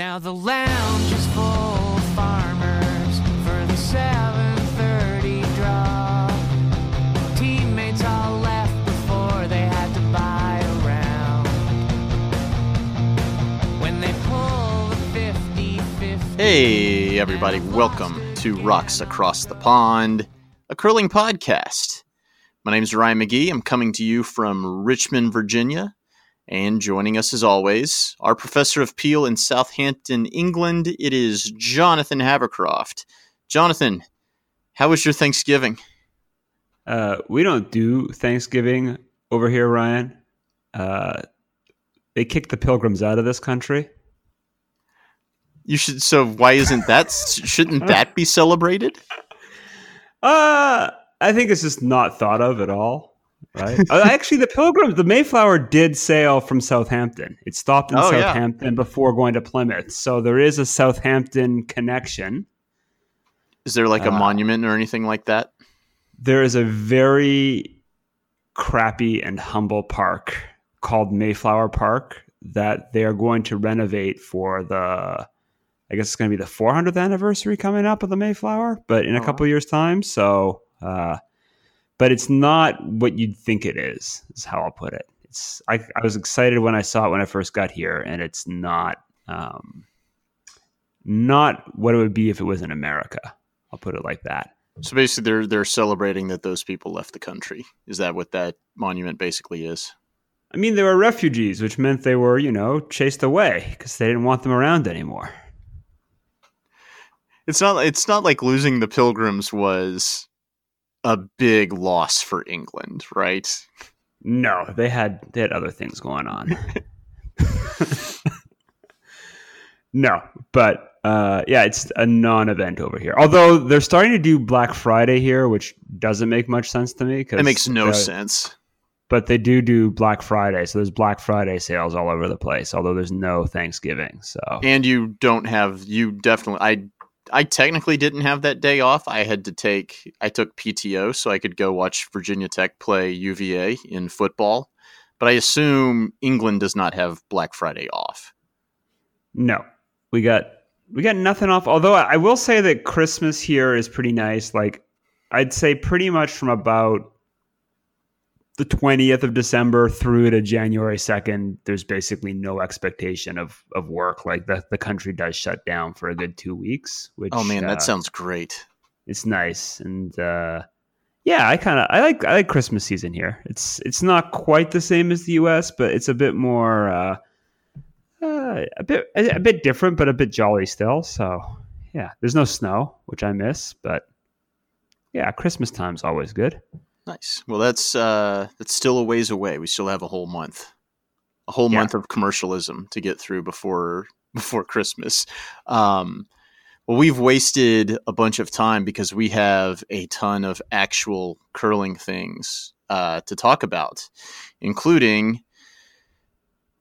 Now the lounge is full of farmers for the 7:30 draw. Teammates all left before they had to buy around. When they pull the 50-50 Hey, everybody, welcome to Rocks Across the Pond, a curling podcast. My name is Ryan McGee. I'm coming to you from Richmond, Virginia. And joining us as always, our professor of Peel in Southampton, England, it is Jonathan Havercroft. Jonathan, how was your Thanksgiving? Uh, we don't do Thanksgiving over here, Ryan. Uh, they kicked the pilgrims out of this country. You should. So why isn't that? shouldn't that be celebrated? Uh, I think it's just not thought of at all. Right. Uh, Actually, the pilgrims, the Mayflower did sail from Southampton. It stopped in Oh, yeah. Southampton before going to Plymouth. So there is a Southampton connection. Is there like a Uh, monument or anything like that? There is a very crappy and humble park called Mayflower Park that they are going to renovate for the I guess it's going to be the 400th anniversary coming up of the Mayflower, but in a Oh, couple years time, so uh but it's not what you'd think it is. Is how I'll put it. It's I, I was excited when I saw it when I first got here, and it's not um, not what it would be if it was in America. I'll put it like that. So basically, they're they're celebrating that those people left the country. Is that what that monument basically is? I mean, they were refugees, which meant they were, you know, chased away because they didn't want them around anymore. It's not. It's not like losing the Pilgrims was a big loss for England, right? No, they had they had other things going on. no, but uh, yeah, it's a non-event over here. Although they're starting to do Black Friday here, which doesn't make much sense to me. Cause It makes no sense. But they do do Black Friday, so there's Black Friday sales all over the place. Although there's no Thanksgiving, so And you don't have. You definitely. I. I technically didn't have that day off. I had to take. I took PTO so I could go watch Virginia Tech play UVA in football. But I assume England does not have Black Friday off. No, we got we got nothing off. Although I will say that Christmas here is pretty nice. Like I'd say pretty much from about the twentieth of December through to January second, there's basically no expectation of of work. Like the the country does shut down for a good two weeks. Which Oh man, uh, that sounds great. it's nice and uh yeah i kind of i like i like christmas season here it's it's not quite the same as the us but it's a bit more uh, uh a bit a, a bit different but a bit jolly still so yeah there's no snow which i miss but yeah christmas time's always good Nice. Well, that's uh, that's still a ways away. We still have a whole month, a whole Yeah. month of commercialism to get through before before Christmas. Um, well, we've wasted a bunch of time because we have a ton of actual curling things uh, to talk about, including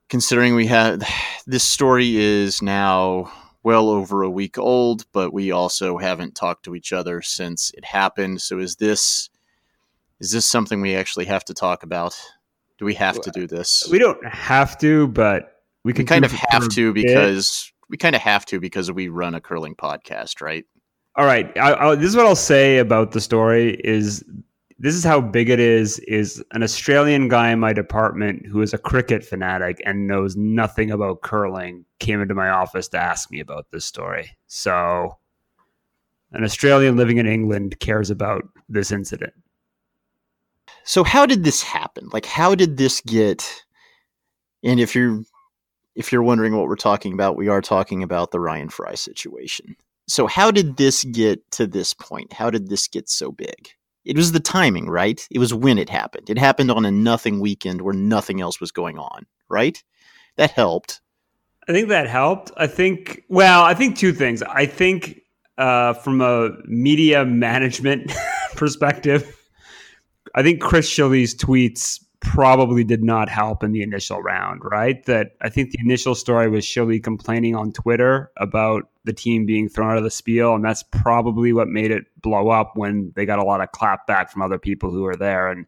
considering we have this story is now well over a week old, but we also haven't talked to each other since it happened. So is this is this something we actually have to talk about? Do we have to do this? we don't have to but we We kind of have to bit. because we kind of have to because we run a curling podcast, right? All right. I, I, this is what I'll say about the story: is this is how big it is? Is an Australian guy in my department who is a cricket fanatic and knows nothing about curling came into my office to ask me about this story. So, an Australian living in England cares about this incident. So how did this happen? Like how did this get and if you're if you're wondering what we're talking about, we are talking about the Ryan Fry situation. So how did this get to this point? How did this get so big? It was the timing, right? It was when it happened. It happened on a nothing weekend where nothing else was going on, right? That helped. I think that helped. I think, well, I think two things. I think uh, from a media management perspective, I think Chris Schille's tweets probably did not help in the initial round, right? That I think the initial story was Schille complaining on Twitter about the team being thrown out of the spiel, and that's probably what made it blow up when they got a lot of clap back from other people who were there, and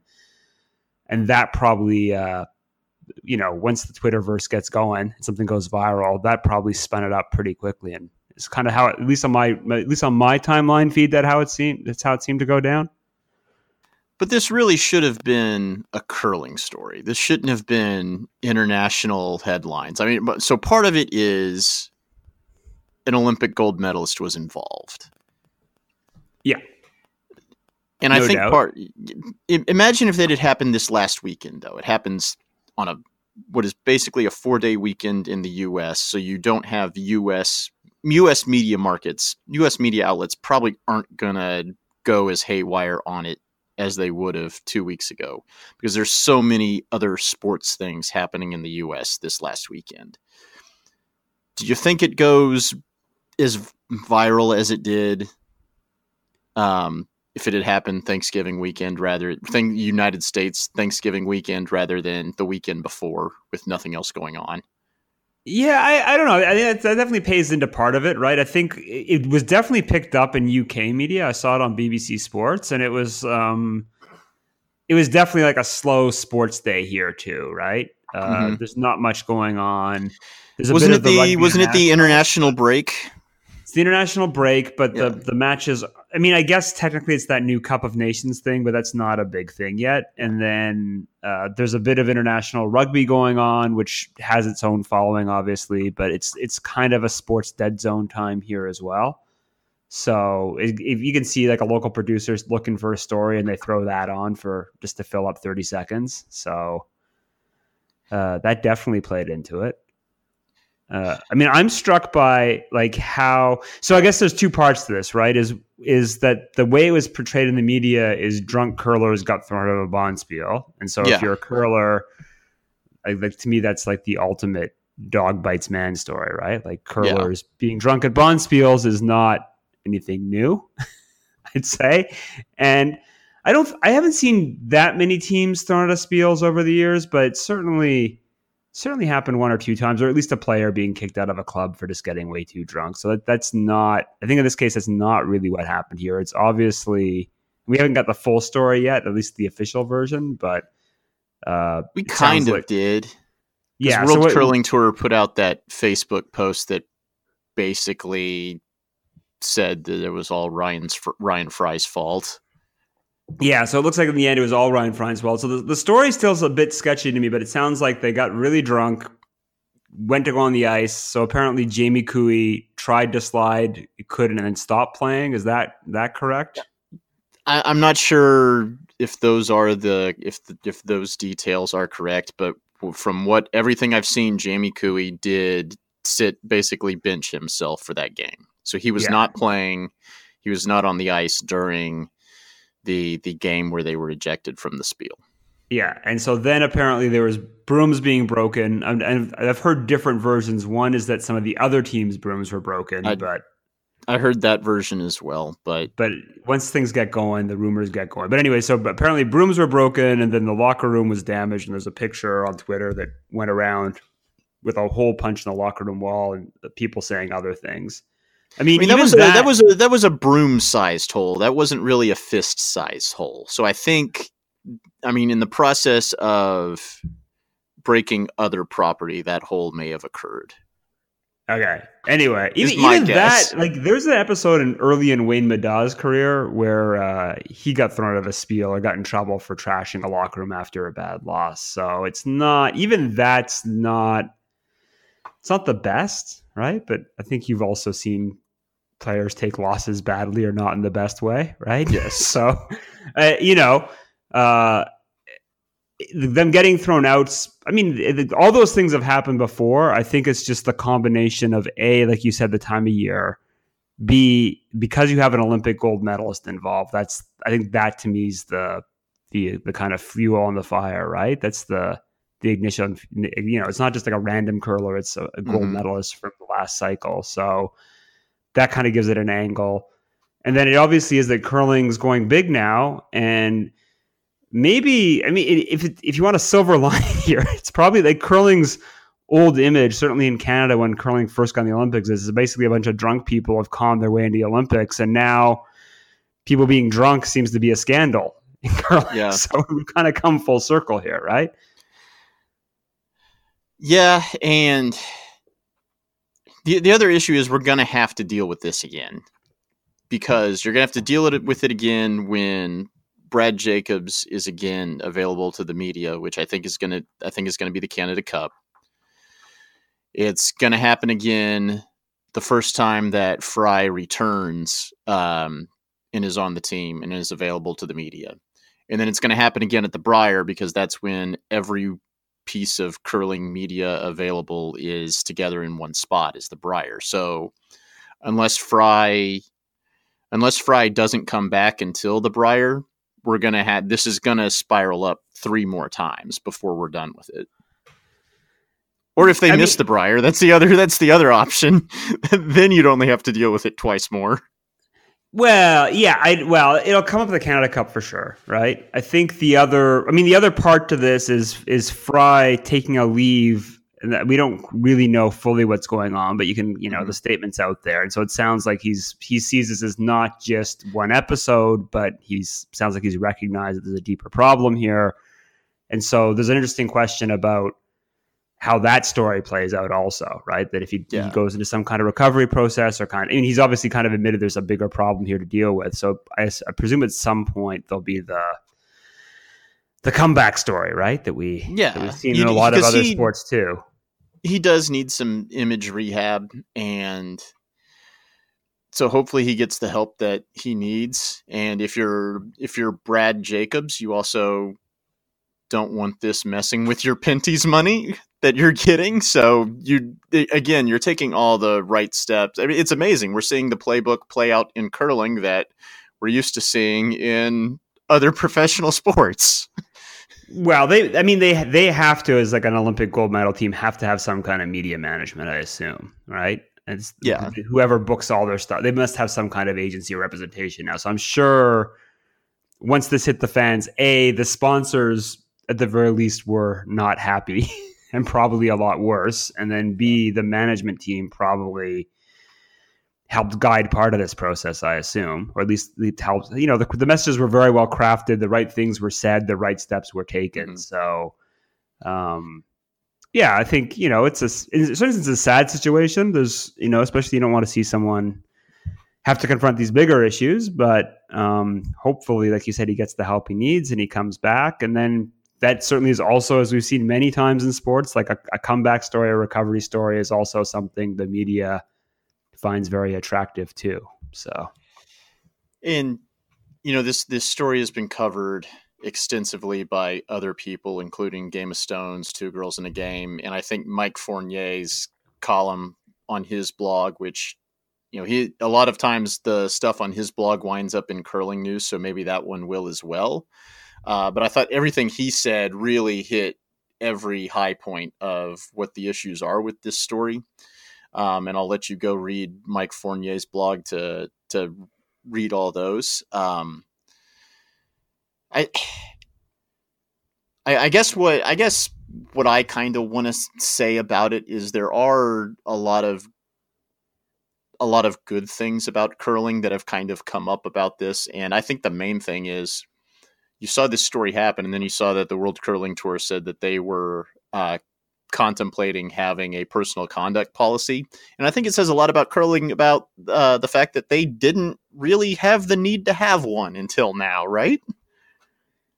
and that probably uh, you know, once the Twitterverse gets going, something goes viral, that probably spun it up pretty quickly, and it's kind of how, at least on my, at least on my timeline feed, that how it seemed. That's how it seemed to go down. But this really should have been a curling story. This shouldn't have been international headlines. I mean, so part of it is an Olympic gold medalist was involved. Yeah. And no I think doubt. part imagine if that had happened this last weekend though. It happens on a what is basically a 4-day weekend in the US, so you don't have US US media markets, US media outlets probably aren't going to go as haywire on it as they would have 2 weeks ago because there's so many other sports things happening in the US this last weekend. Do you think it goes as viral as it did um, if it had happened Thanksgiving weekend rather thing United States Thanksgiving weekend rather than the weekend before with nothing else going on. Yeah, I, I don't know. I think that definitely pays into part of it, right? I think it was definitely picked up in UK media. I saw it on BBC Sports, and it was um, it was definitely like a slow sports day here too, right? Uh, mm-hmm. There's not much going on. wasn't it the, the wasn't it the international break? It's the international break, but yeah. the the matches. I mean, I guess technically it's that new Cup of Nations thing, but that's not a big thing yet. And then uh, there's a bit of international rugby going on, which has its own following, obviously, but it's it's kind of a sports dead zone time here as well. So if you can see like a local producer looking for a story and they throw that on for just to fill up 30 seconds. So uh, that definitely played into it. Uh, I mean, I'm struck by like how. So I guess there's two parts to this, right? Is is that the way it was portrayed in the media is drunk curlers got thrown out of a bonspiel, and so yeah. if you're a curler, like, like, to me, that's like the ultimate dog bites man story, right? Like curlers yeah. being drunk at bonspiels is not anything new, I'd say, and. I don't. I haven't seen that many teams thrown out of spiels over the years, but certainly certainly happened one or two times, or at least a player being kicked out of a club for just getting way too drunk. So that, that's not, I think in this case, that's not really what happened here. It's obviously, we haven't got the full story yet, at least the official version, but uh, we kind of like, did. Yeah. World so what, Curling Tour put out that Facebook post that basically said that it was all Ryan's Ryan Fry's fault. Yeah, so it looks like in the end it was all Ryan Fry's fault. So the, the story still's a bit sketchy to me, but it sounds like they got really drunk, went to go on the ice. So apparently Jamie Koe tried to slide, couldn't, and then stopped playing. Is that that correct? I, am not sure if those are the if the, if those details are correct, but from what everything I've seen, Jamie Koe did sit basically bench himself for that game. So he was yeah. not playing. He was not on the ice during the the game where they were ejected from the spiel. Yeah, and so then apparently there was brooms being broken, and I've heard different versions. One is that some of the other teams' brooms were broken, I, but I heard that version as well. But but once things get going, the rumors get going. But anyway, so apparently brooms were broken, and then the locker room was damaged. And there's a picture on Twitter that went around with a hole punch in the locker room wall, and people saying other things. I mean, I mean that was that, a, that was a, that was a broom sized hole. That wasn't really a fist sized hole. So I think, I mean, in the process of breaking other property, that hole may have occurred. Okay. Anyway, even, even that, like, there's an episode in early in Wayne Middaugh's career where uh, he got thrown out of a spiel or got in trouble for trashing a locker room after a bad loss. So it's not even that's not it's not the best, right? But I think you've also seen players take losses badly or not in the best way, right? Yes. so, uh, you know, uh, them getting thrown out. I mean, all those things have happened before. I think it's just the combination of a, like you said, the time of year. B, because you have an Olympic gold medalist involved. That's I think that to me is the the the kind of fuel on the fire, right? That's the the ignition. You know, it's not just like a random curler; it's a, a gold mm-hmm. medalist from the last cycle. So that kind of gives it an angle. And then it obviously is that curling's going big now, and maybe I mean if it, if you want a silver line here, it's probably like curling's old image, certainly in Canada when curling first got in the Olympics, is basically a bunch of drunk people have conned their way into the Olympics, and now people being drunk seems to be a scandal in curling. Yeah. So we've kind of come full circle here, right? Yeah, and the the other issue is we're gonna have to deal with this again because you're gonna have to deal with it again when Brad Jacobs is again available to the media, which I think is gonna I think is gonna be the Canada Cup. It's gonna happen again the first time that Fry returns um, and is on the team and is available to the media. And then it's going to happen again at the Brier because that's when every piece of curling media available is together in one spot is the Brier. So unless Fry unless Fry doesn't come back until the Brier, we're going to have this is to spiral up three more times before we're done with it. Or if they I miss mean- the Brier, that's the other that's the other option. then you'd only have to deal with it twice more. Well, yeah, I well, it'll come up with the Canada Cup for sure, right? I think the other, I mean, the other part to this is is Fry taking a leave, and that we don't really know fully what's going on, but you can, you know, the mm-hmm. statements out there, and so it sounds like he's he sees this as not just one episode, but he's sounds like he's recognized that there's a deeper problem here, and so there's an interesting question about how that story plays out also right? That if he, Yeah. he goes into some kind of recovery process or kind of, I mean, he's obviously kind of admitted there's a bigger problem here to deal with. So I presume at some point there'll be the the comeback story right? That we Yeah. that we've seen You- in a lot of other he- sports too. he does need some image rehab and so hopefully he gets the help that he needs. And if you're if you're Brad Jacobs you also don't want this messing with your Pinty's money that you're getting. So you again you're taking all the right steps. I mean it's amazing. We're seeing the playbook play out in curling that we're used to seeing in other professional sports. Well they i mean they they have to as like an olympic gold medal team have to have some kind of media management i assume right? And it's Yeah. whoever books all their stuff they must have some kind of agency representation now. So i'm sure once this hit the fans a the sponsors at the very least were not happy and probably a lot worse. And then b the management team probably helped guide part of this process i assume or at least it helped. You know the, the messages were very well crafted. The right things were said. The right steps were taken. Mhm. so um yeah i think you know it's a in certain it's a sad situation. There's you know especially you don't want to see someone have to confront these bigger issues. But um hopefully like you said he gets the help he needs and he comes back. And then that certainly is also as we've seen many times in sports like a, a comeback story a recovery story is also something the media finds very attractive too. So. And you know this this story has been covered extensively by other people including game of stones two girls in a game and i think mike fournier's column on his blog which you know he a lot of times the stuff on his blog winds up in curling news so maybe that one will as well uh, but i thought everything he said really hit every high point of what the issues are with this story um, and i'll let you go read mike fournier's blog to to read all those. Um, I, I, I guess what I guess what I kind of want to say about it is there are a lot of a lot of good things about curling that have kind of come up about this, and I think the main thing is you saw this story happen, and then you saw that the World Curling Tour said that they were uh, contemplating having a personal conduct policy. And I think it says a lot about curling about uh, the fact that they didn't really have the need to have one until now, right?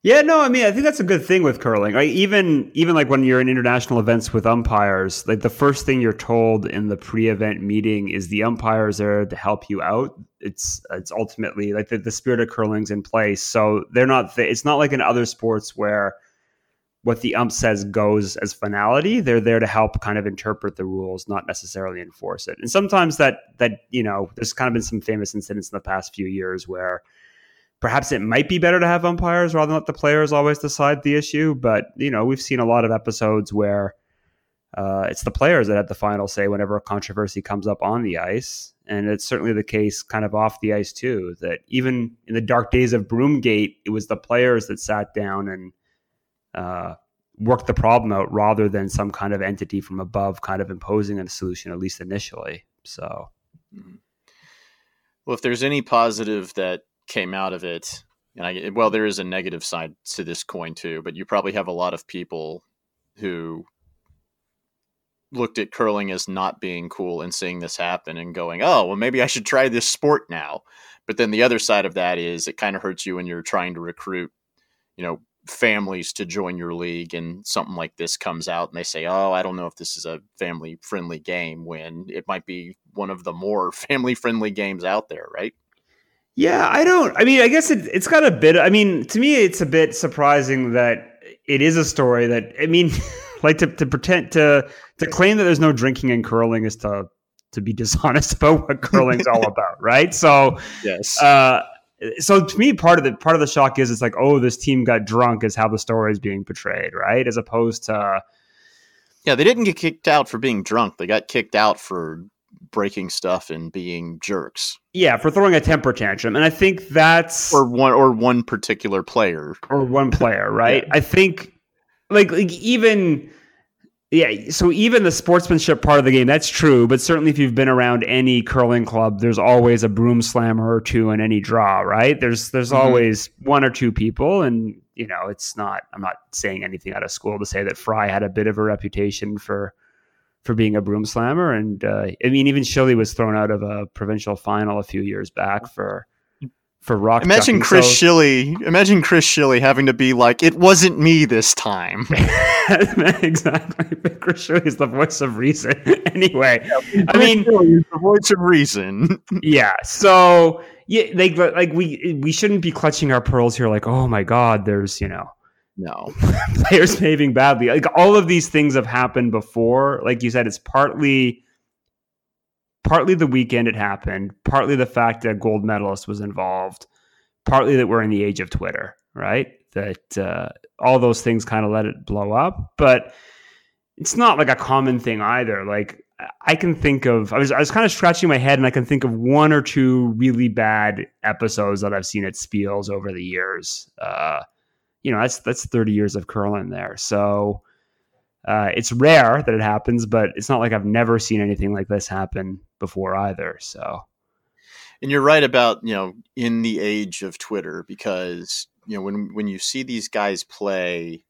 Yeah, no, I mean, I think that's a good thing with curling. Like even even like when you're in international events with umpires, like the first thing you're told in the pre-event meeting is the umpires are to help you out. It's it's ultimately like the, the spirit of curling's in place, so they're not. Th- it's not like in other sports where what the ump says goes as finality. They're there to help kind of interpret the rules, not necessarily enforce it. And sometimes that that you know, there's kind of been some famous incidents in the past few years where perhaps it might be better to have umpires rather than let the players always decide the issue. But you know, we've seen a lot of episodes where uh, it's the players that have the final say whenever a controversy comes up on the ice, and it's certainly the case kind of off the ice too. That even in the dark days of Broomgate, it was the players that sat down and uh, worked the problem out rather than some kind of entity from above kind of imposing a solution, at least initially. So. Well, if there's any positive that came out of it, and I well, there is a negative side to this coin too, but you probably have a lot of people who looked at curling as not being cool and seeing this happen and going, oh, well, maybe I should try this sport now. But then the other side of that is it kind of hurts you when you're trying to recruit, you know, families to join your league and something like this comes out and they say, oh, I don't know if this is a family friendly game when it might be one of the more family friendly games out there, right? Yeah, I don't. I mean, I guess it, it's got a bit. I mean, to me, it's a bit surprising that it is a story that. I mean, like to, to pretend to to claim that there's no drinking and curling is to to be dishonest about what curling's all about, right? So, yes. Uh, so to me, part of the part of the shock is it's like, oh, this team got drunk, is how the story is being portrayed, right? As opposed to, yeah, they didn't get kicked out for being drunk; they got kicked out for breaking stuff and being jerks. Yeah, for throwing a temper tantrum, and I think that's or one or one particular player or one player, right? yeah. I think like like even yeah, so even the sportsmanship part of the game, that's true. But certainly, if you've been around any curling club, there's always a broom slammer or two in any draw, right? There's there's mm-hmm. always one or two people, and you know, it's not. I'm not saying anything out of school to say that Fry had a bit of a reputation for for being a broom slammer, and uh, I mean, even Schille was thrown out of a provincial final a few years back for for rock. Imagine Chris so, Schille. Imagine Chris Schille having to be like, "It wasn't me this time." exactly. Chris Schille is the voice of reason. anyway, yeah, I mean, the voice of reason. yeah. So yeah, like like we we shouldn't be clutching our pearls here. Like, oh my God, there's you know. No players behaving badly. Like all of these things have happened before. Like you said, it's partly partly the weekend it happened, partly the fact that gold medalist was involved, partly that we're in the age of Twitter, right? That uh, all those things kind of let it blow up, but it's not like a common thing either. Like I can think of, I was I was kind of scratching my head, and I can think of one or two really bad episodes that I've seen at Spiels over the years. Uh, you know, that's that's thirty years of curling there, so. Uh, it's rare that it happens, but it's not like I've never seen anything like this happen before either. So, and you're right about you know in the age of Twitter because you know when when you see these guys play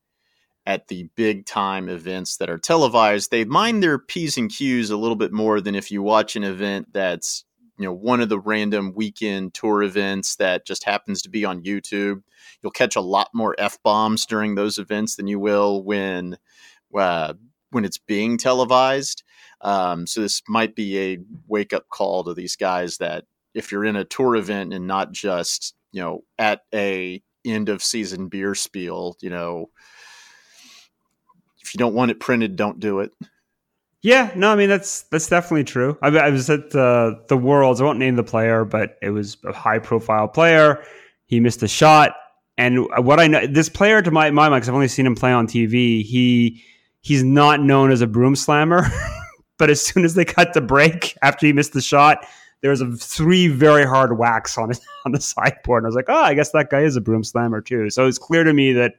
at the big time events that are televised, they mind their p's and q's a little bit more than if you watch an event that's you know one of the random weekend tour events that just happens to be on YouTube. You'll catch a lot more f bombs during those events than you will when uh, when it's being televised. Um, so this might be a wake up call to these guys that if you're in a tour event and not just you know at a end of season beer spiel, you know, if you don't want it printed, don't do it. Yeah, no, I mean that's that's definitely true. I, I was at the the Worlds. I won't name the player, but it was a high profile player. He missed a shot, and what I know, this player to my my mind, because I've only seen him play on TV. He he's not known as a broom slammer. But as soon as they cut the break after he missed the shot, there was a three very hard whacks on on the sideboard. And I was like, oh, I guess that guy is a broom slammer too. So it's clear to me that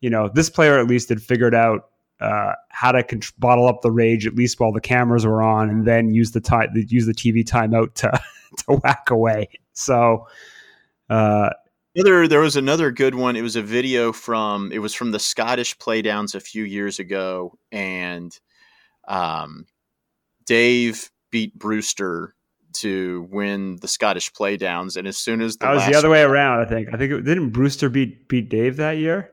you know this player at least had figured out uh, how to con- bottle up the rage at least while the cameras were on, and then use the time use the TV timeout to to whack away. So. Uh, there, there was another good one. It was a video from it was from the Scottish Playdowns a few years ago, and um, Dave beat Brewster to win the Scottish Playdowns, and as soon as the that was the other way around, I think. I think it, didn't Brewster beat beat Dave that year.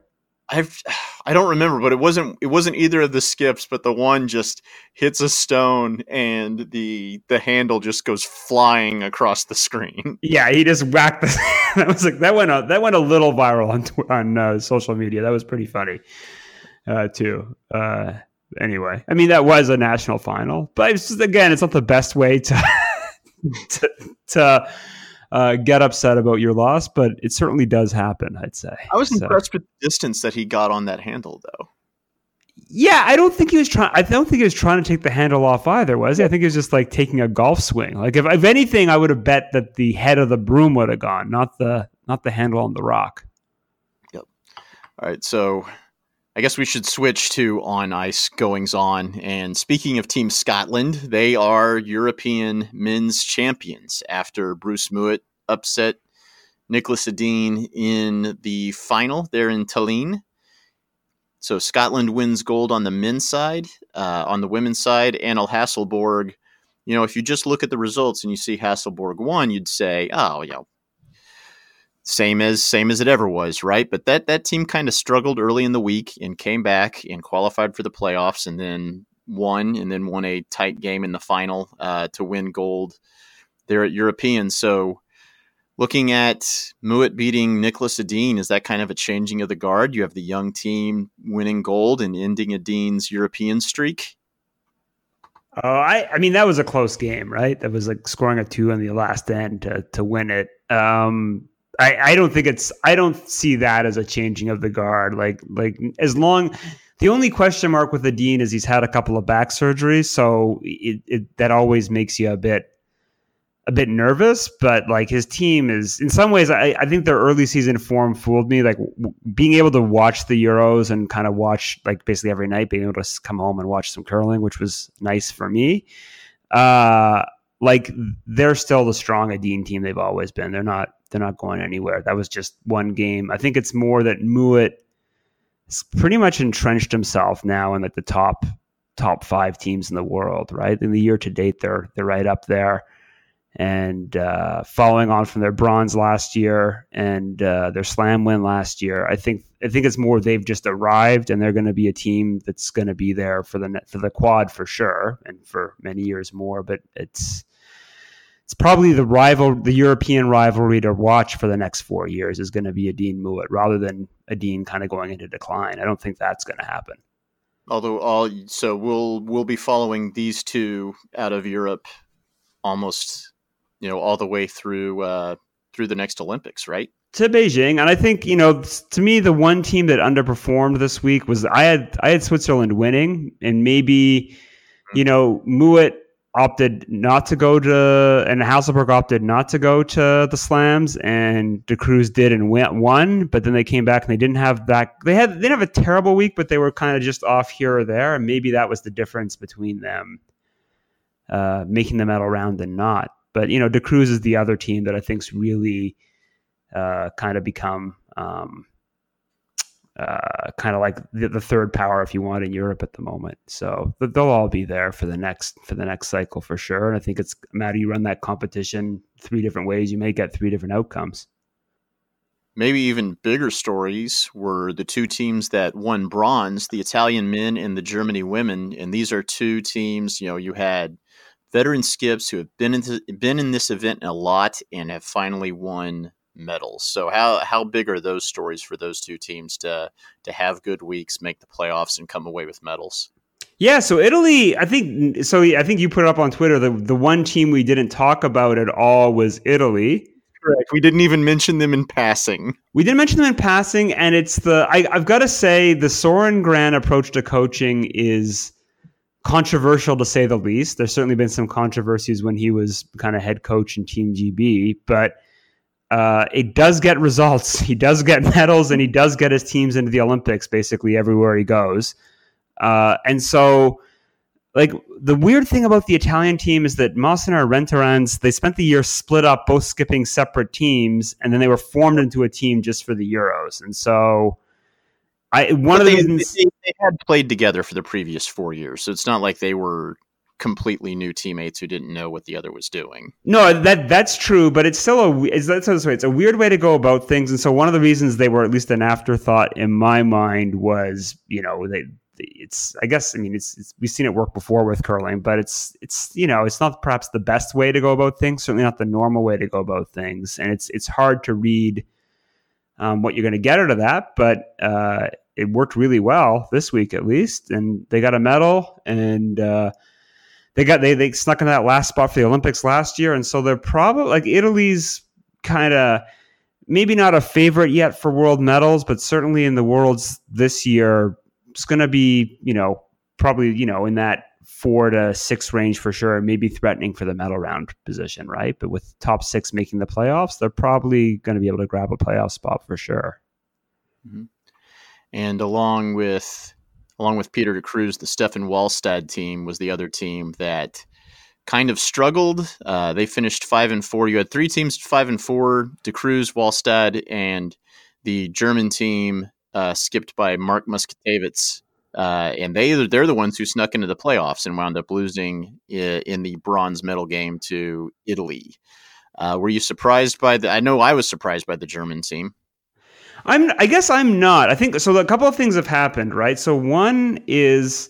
I've I don't remember, but it wasn't it wasn't either of the skips, but the one just hits a stone and the the handle just goes flying across the screen. Yeah, he just whacked the. that was like that went a, that went a little viral on on uh, social media. That was pretty funny, uh, too. Uh, anyway, I mean that was a national final, but it's just, again, it's not the best way to to, to uh, get upset about your loss, but it certainly does happen. I'd say. I was so. impressed with the distance that he got on that handle, though. Yeah, I don't think he was trying. I don't think he was trying to take the handle off either. Was he? I think he was just like taking a golf swing. Like if, if anything, I would have bet that the head of the broom would have gone, not the not the handle on the rock. Yep. All right, so I guess we should switch to on ice goings on. And speaking of Team Scotland, they are European men's champions after Bruce Mouat upset Niklas Edin in the final there in Tallinn. So Scotland wins gold on the men's side. Uh, on the women's side, Anna Hasselborg. You know, if you just look at the results and you see Hasselborg won, you'd say, oh, know, same as same as it ever was, right? But that that team kind of struggled early in the week and came back and qualified for the playoffs, and then won, and then won a tight game in the final uh, to win gold. There at European, so looking at Mouat beating Niklas Edin, is that kind of a changing of the guard? You have the young team winning gold and ending Edin's European streak. Oh, I, I mean that was a close game, right? That was like scoring a two on the last end to to win it. Um, I, I don't think it's I don't see that as a changing of the guard. Like like as long the only question mark with the dean is he's had a couple of back surgeries, so it, it that always makes you a bit a bit nervous. But like his team is in some ways, I, I think their early season form fooled me. Like w- being able to watch the Euros and kind of watch like basically every night, being able to come home and watch some curling, which was nice for me. Uh, like they're still the strong Edin team they've always been. They're not they're not going anywhere. That was just one game. I think it's more that Mouat has pretty much entrenched himself now in like the top top five teams in the world, right? In the year to date, they're they're right up there, and uh, following on from their bronze last year and uh, their slam win last year. I think I think it's more they've just arrived and they're going to be a team that's going to be there for the for the quad for sure and for many years more. But it's it's probably the rival, the European rivalry to watch for the next four years is going to be a Dean Mouat rather than a Dean kind of going into decline. I don't think that's going to happen. Although all so we'll we'll be following these two out of Europe almost you know all the way through uh, through the next Olympics, right? To Beijing, and I think you know to me the one team that underperformed this week was I had I had Switzerland winning, and maybe you know Mouat opted not to go to, and Hasselborg opted not to go to the slams, and De Cruz did and went one. But then they came back and they didn't have that. They had they didn't have a terrible week, but they were kind of just off here or there, and maybe that was the difference between them uh, making the medal round and not. But you know, De Cruz is the other team that I think's really uh, kind of become. Um, uh, kind of like the, the, third power, if you want, in Europe at the moment. So they'll all be there for the next for the next cycle for sure. And I think it's a matter you run that competition three different ways, you may get three different outcomes. Maybe even bigger stories were the two teams that won bronze, the Italian men and the Germany women. And these are two teams, you know, you had veteran skips who have been in, been in this event a lot and have finally won medals. So how how big are those stories for those two teams to to have good weeks, make the playoffs, and come away with medals? Yeah, so Italy, I think so. I think you put it up on Twitter. The the one team we didn't talk about at all was Italy. Correct. We didn't even mention them in passing. We didn't mention them in passing, and it's the I, I've got to say the Soren Gran approach to coaching is controversial to say the least. There's certainly been some controversies when he was kind of head coach in Team GB, but uh, it does get results. He does get medals, and he does get his teams into the Olympics basically everywhere he goes. Uh, and so, like the weird thing about the Italian team is that Mossiner Renterans they spent the year split up, both skipping separate teams, and then they were formed into a team just for the Euros. And so, I one but of the they, reasons they, they had played together for the previous four years, so it's not like they were completely new teammates who didn't know what the other was doing. No, that that's true, but it's still a it's that's this way. It's a weird way to go about things, and so one of the reasons they were at least an afterthought in my mind was you know they. It's, I guess, I mean, it's, it's we've seen it work before with curling, but it's, it's, you know, it's not perhaps the best way to go about things. Certainly not the normal way to go about things, and it's, it's hard to read um, what you're going to get out of that. But uh, it worked really well this week, at least, and they got a medal, and uh, they got they they snuck in that last spot for the Olympics last year, and so they're probably like Italy's kind of maybe not a favorite yet for world medals, but certainly in the worlds this year, it's going to be you know probably you know in that four to six range for sure, maybe threatening for the medal round position, right? But with top six making the playoffs, they're probably going to be able to grab a playoff spot for sure. Mm-hmm. And along with along with Peter de Cruz, the Steffen Walstad team was the other team that kind of struggled. Uh, they finished five and four. You had three teams five and four: De Cruz, Walstad, and the German team uh, skipped by Marc Muskatewitz. Uh, and they they're the ones who snuck into the playoffs and wound up losing in, in the bronze medal game to Italy. Uh, were you surprised by the? I know I was surprised by the German team. I'm. I guess I'm not. I think so. A couple of things have happened, right? So one is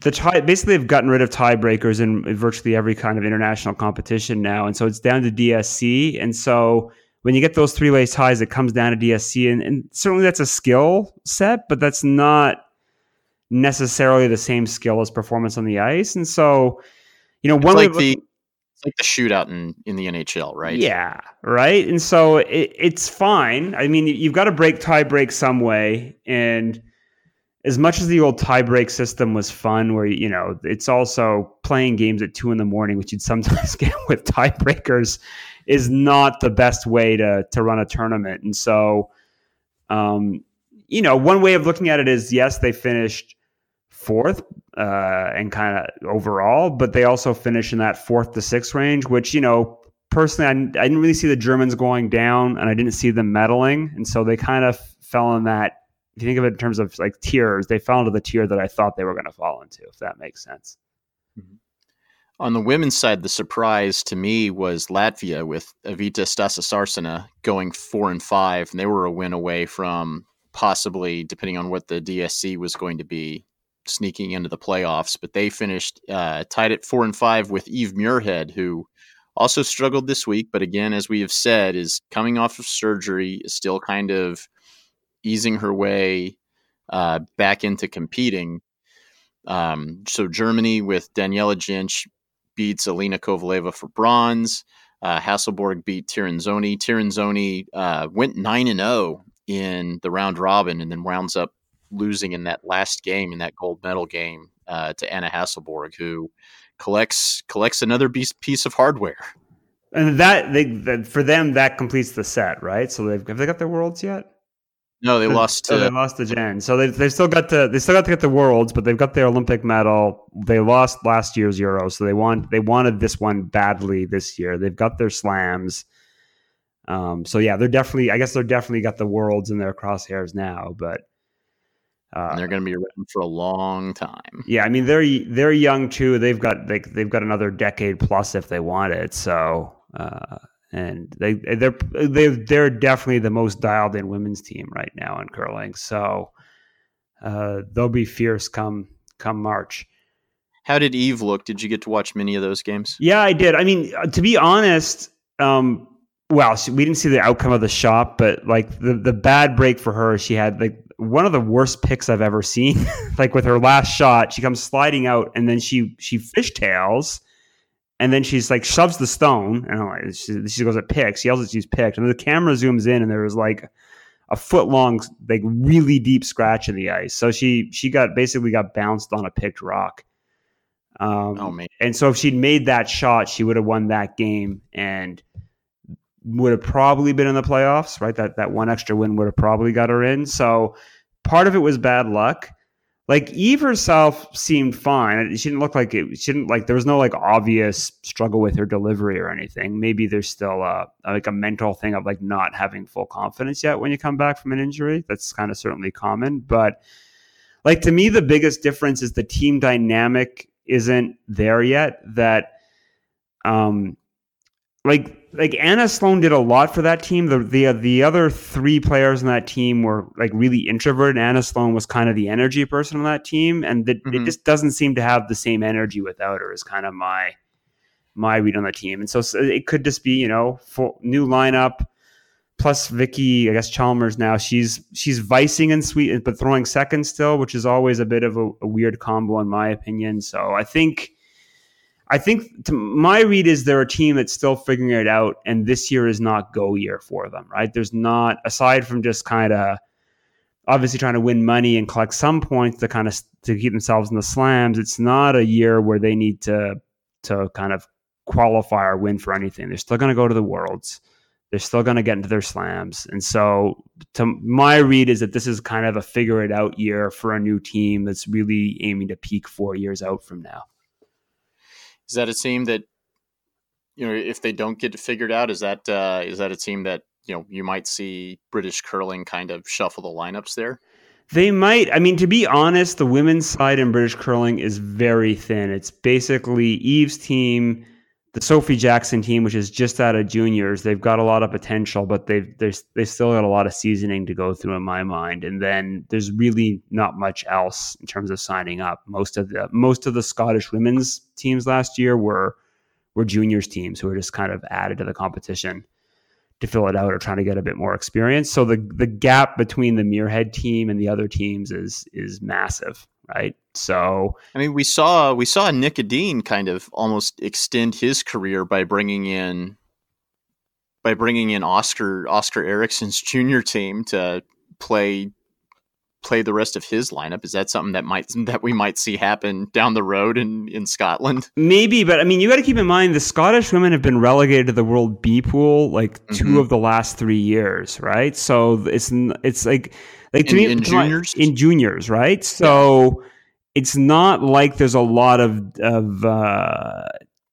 the tie. Basically, they've gotten rid of tiebreakers in virtually every kind of international competition now, and so it's down to DSC. And so when you get those three way ties, it comes down to DSC, and, and certainly that's a skill set, but that's not necessarily the same skill as performance on the ice. And so, you know, one It's like way- the like the shootout in in the NHL, right? Yeah, right. And so it, it's fine. I mean, you've got to break tie break some way. And as much as the old tie break system was fun, where you know it's also playing games at two in the morning, which you'd sometimes get with tiebreakers, is not the best way to to run a tournament. And so, um, you know, one way of looking at it is yes, they finished fourth uh, and kind of overall, but they also finished in that fourth to sixth range, which, you know, personally, I, I didn't really see the Germans going down and I didn't see them meddling. And so they kind of fell in that, if you think of it in terms of like tiers, they fell into the tier that I thought they were going to fall into, if that makes sense. On the women's side, the surprise to me was Latvia with Evita Stasas going four and five, and they were a win away from possibly, depending on what the DSC was going to be, sneaking into the playoffs. But they finished uh, tied at four and five with Eve Muirhead, who also struggled this week, but again, as we have said, is coming off of surgery, is still kind of easing her way uh, back into competing. Um, so Germany with Daniela Jentsch beats Alina Kovaleva for bronze. Uh, Hasselborg beat Tirinzoni. Tirinzoni uh, went nine and zero in the round robin, and then rounds up losing in that last game in that gold medal game uh, to Anna Hasselborg, who collects collects another piece of hardware. And that, they, that for them, that completes the set, right? So they've, have they got their worlds yet? No, they lost Oh, to they lost to Jen. So they they still got to they still got to get the worlds, but they've got their Olympic medal. They lost last year's Euro, so they want they wanted this one badly this year. They've got their slams. Um, so yeah, they're definitely I guess they're definitely got the worlds in their crosshairs now, but uh, and they're going to be around for a long time. yeah, I mean they're they're young too. They've got they, they've got another decade plus if they want it. So uh, and they they're they they're definitely the most dialed in women's team right now in curling. So uh, they'll be fierce come come March. How did Eve look? Did you get to watch many of those games? Yeah, I did. I mean, uh, to be honest, um, well, she, we didn't see the outcome of the shot, but like the the bad break for her, she had like one of the worst picks I've ever seen. like with her last shot, she comes sliding out, and then she she fishtails, and then she's like shoves the stone, and I'm like, she, she goes at pick. She yells that she's picked, and then the camera zooms in, and there was like a foot long, like really deep scratch in the ice. So she she got basically got bounced on a picked rock. Um, Oh man, and so if she'd made that shot, she would have won that game and would have probably been in the playoffs, right? That that one extra win would have probably got her in. So part of it was bad luck. Like Eve herself seemed fine. She didn't look like it. She didn't like there was no like obvious struggle with her delivery or anything. Maybe there's still a like a mental thing of like not having full confidence yet when you come back from an injury. That's kind of certainly common, but like to me the biggest difference is the team dynamic isn't there yet that um like like Anna Sloan did a lot for that team. The the the other three players in that team were like really introverted. Anna Sloan was kind of the energy person on that team, and the, it Mhm. just doesn't seem to have the same energy without her. Is kind of my my read on the team, and so, so it could just be you know full, new lineup plus Vicky. I guess Chalmers now she's she's vicing and sweet, but throwing second still, which is always a bit of a, a weird combo in my opinion. So I think. I think to my read is they're a team that's still figuring it out, and this year is not go year for them, right? There's not aside from just kind of obviously trying to win money and collect some points to kind of to keep themselves in the slams. It's not a year where they need to to kind of qualify or win for anything. They're still going to go to the worlds. They're still going to get into their slams, and so to my read is that this is kind of a figure it out year for a new team that's really aiming to peak four years out from now. Is that a team that you know if they don't get it figured out, is that uh, is that a team that you know you might see British curling kind of shuffle the lineups there. They might. I mean, to be honest, the women's side in British curling is very thin. It's basically Eve's team, the Sophie Jackson team, which is just out of juniors. They've got a lot of potential, but they've they still got a lot of seasoning to go through in my mind. And then there's really not much else in terms of signing up. Most of the most of the Scottish women's teams last year were were juniors teams who were just kind of added to the competition to fill it out or trying to get a bit more experience. So the the gap between the Muirhead team and the other teams is is massive, right? So I mean, we saw we saw Nick Edin kind of almost extend his career by bringing in by bringing in Oscar Oskar Eriksson's junior team to play play the rest of his lineup? Is that something that might that we might see happen down the road in in Scotland? Maybe, but I mean, you got to keep in mind the Scottish women have been relegated to the World B pool like 2 Mhm. of the last three years, right? So it's it's like like to In- me in juniors? in juniors, right? So it's not like there's a lot of of uh,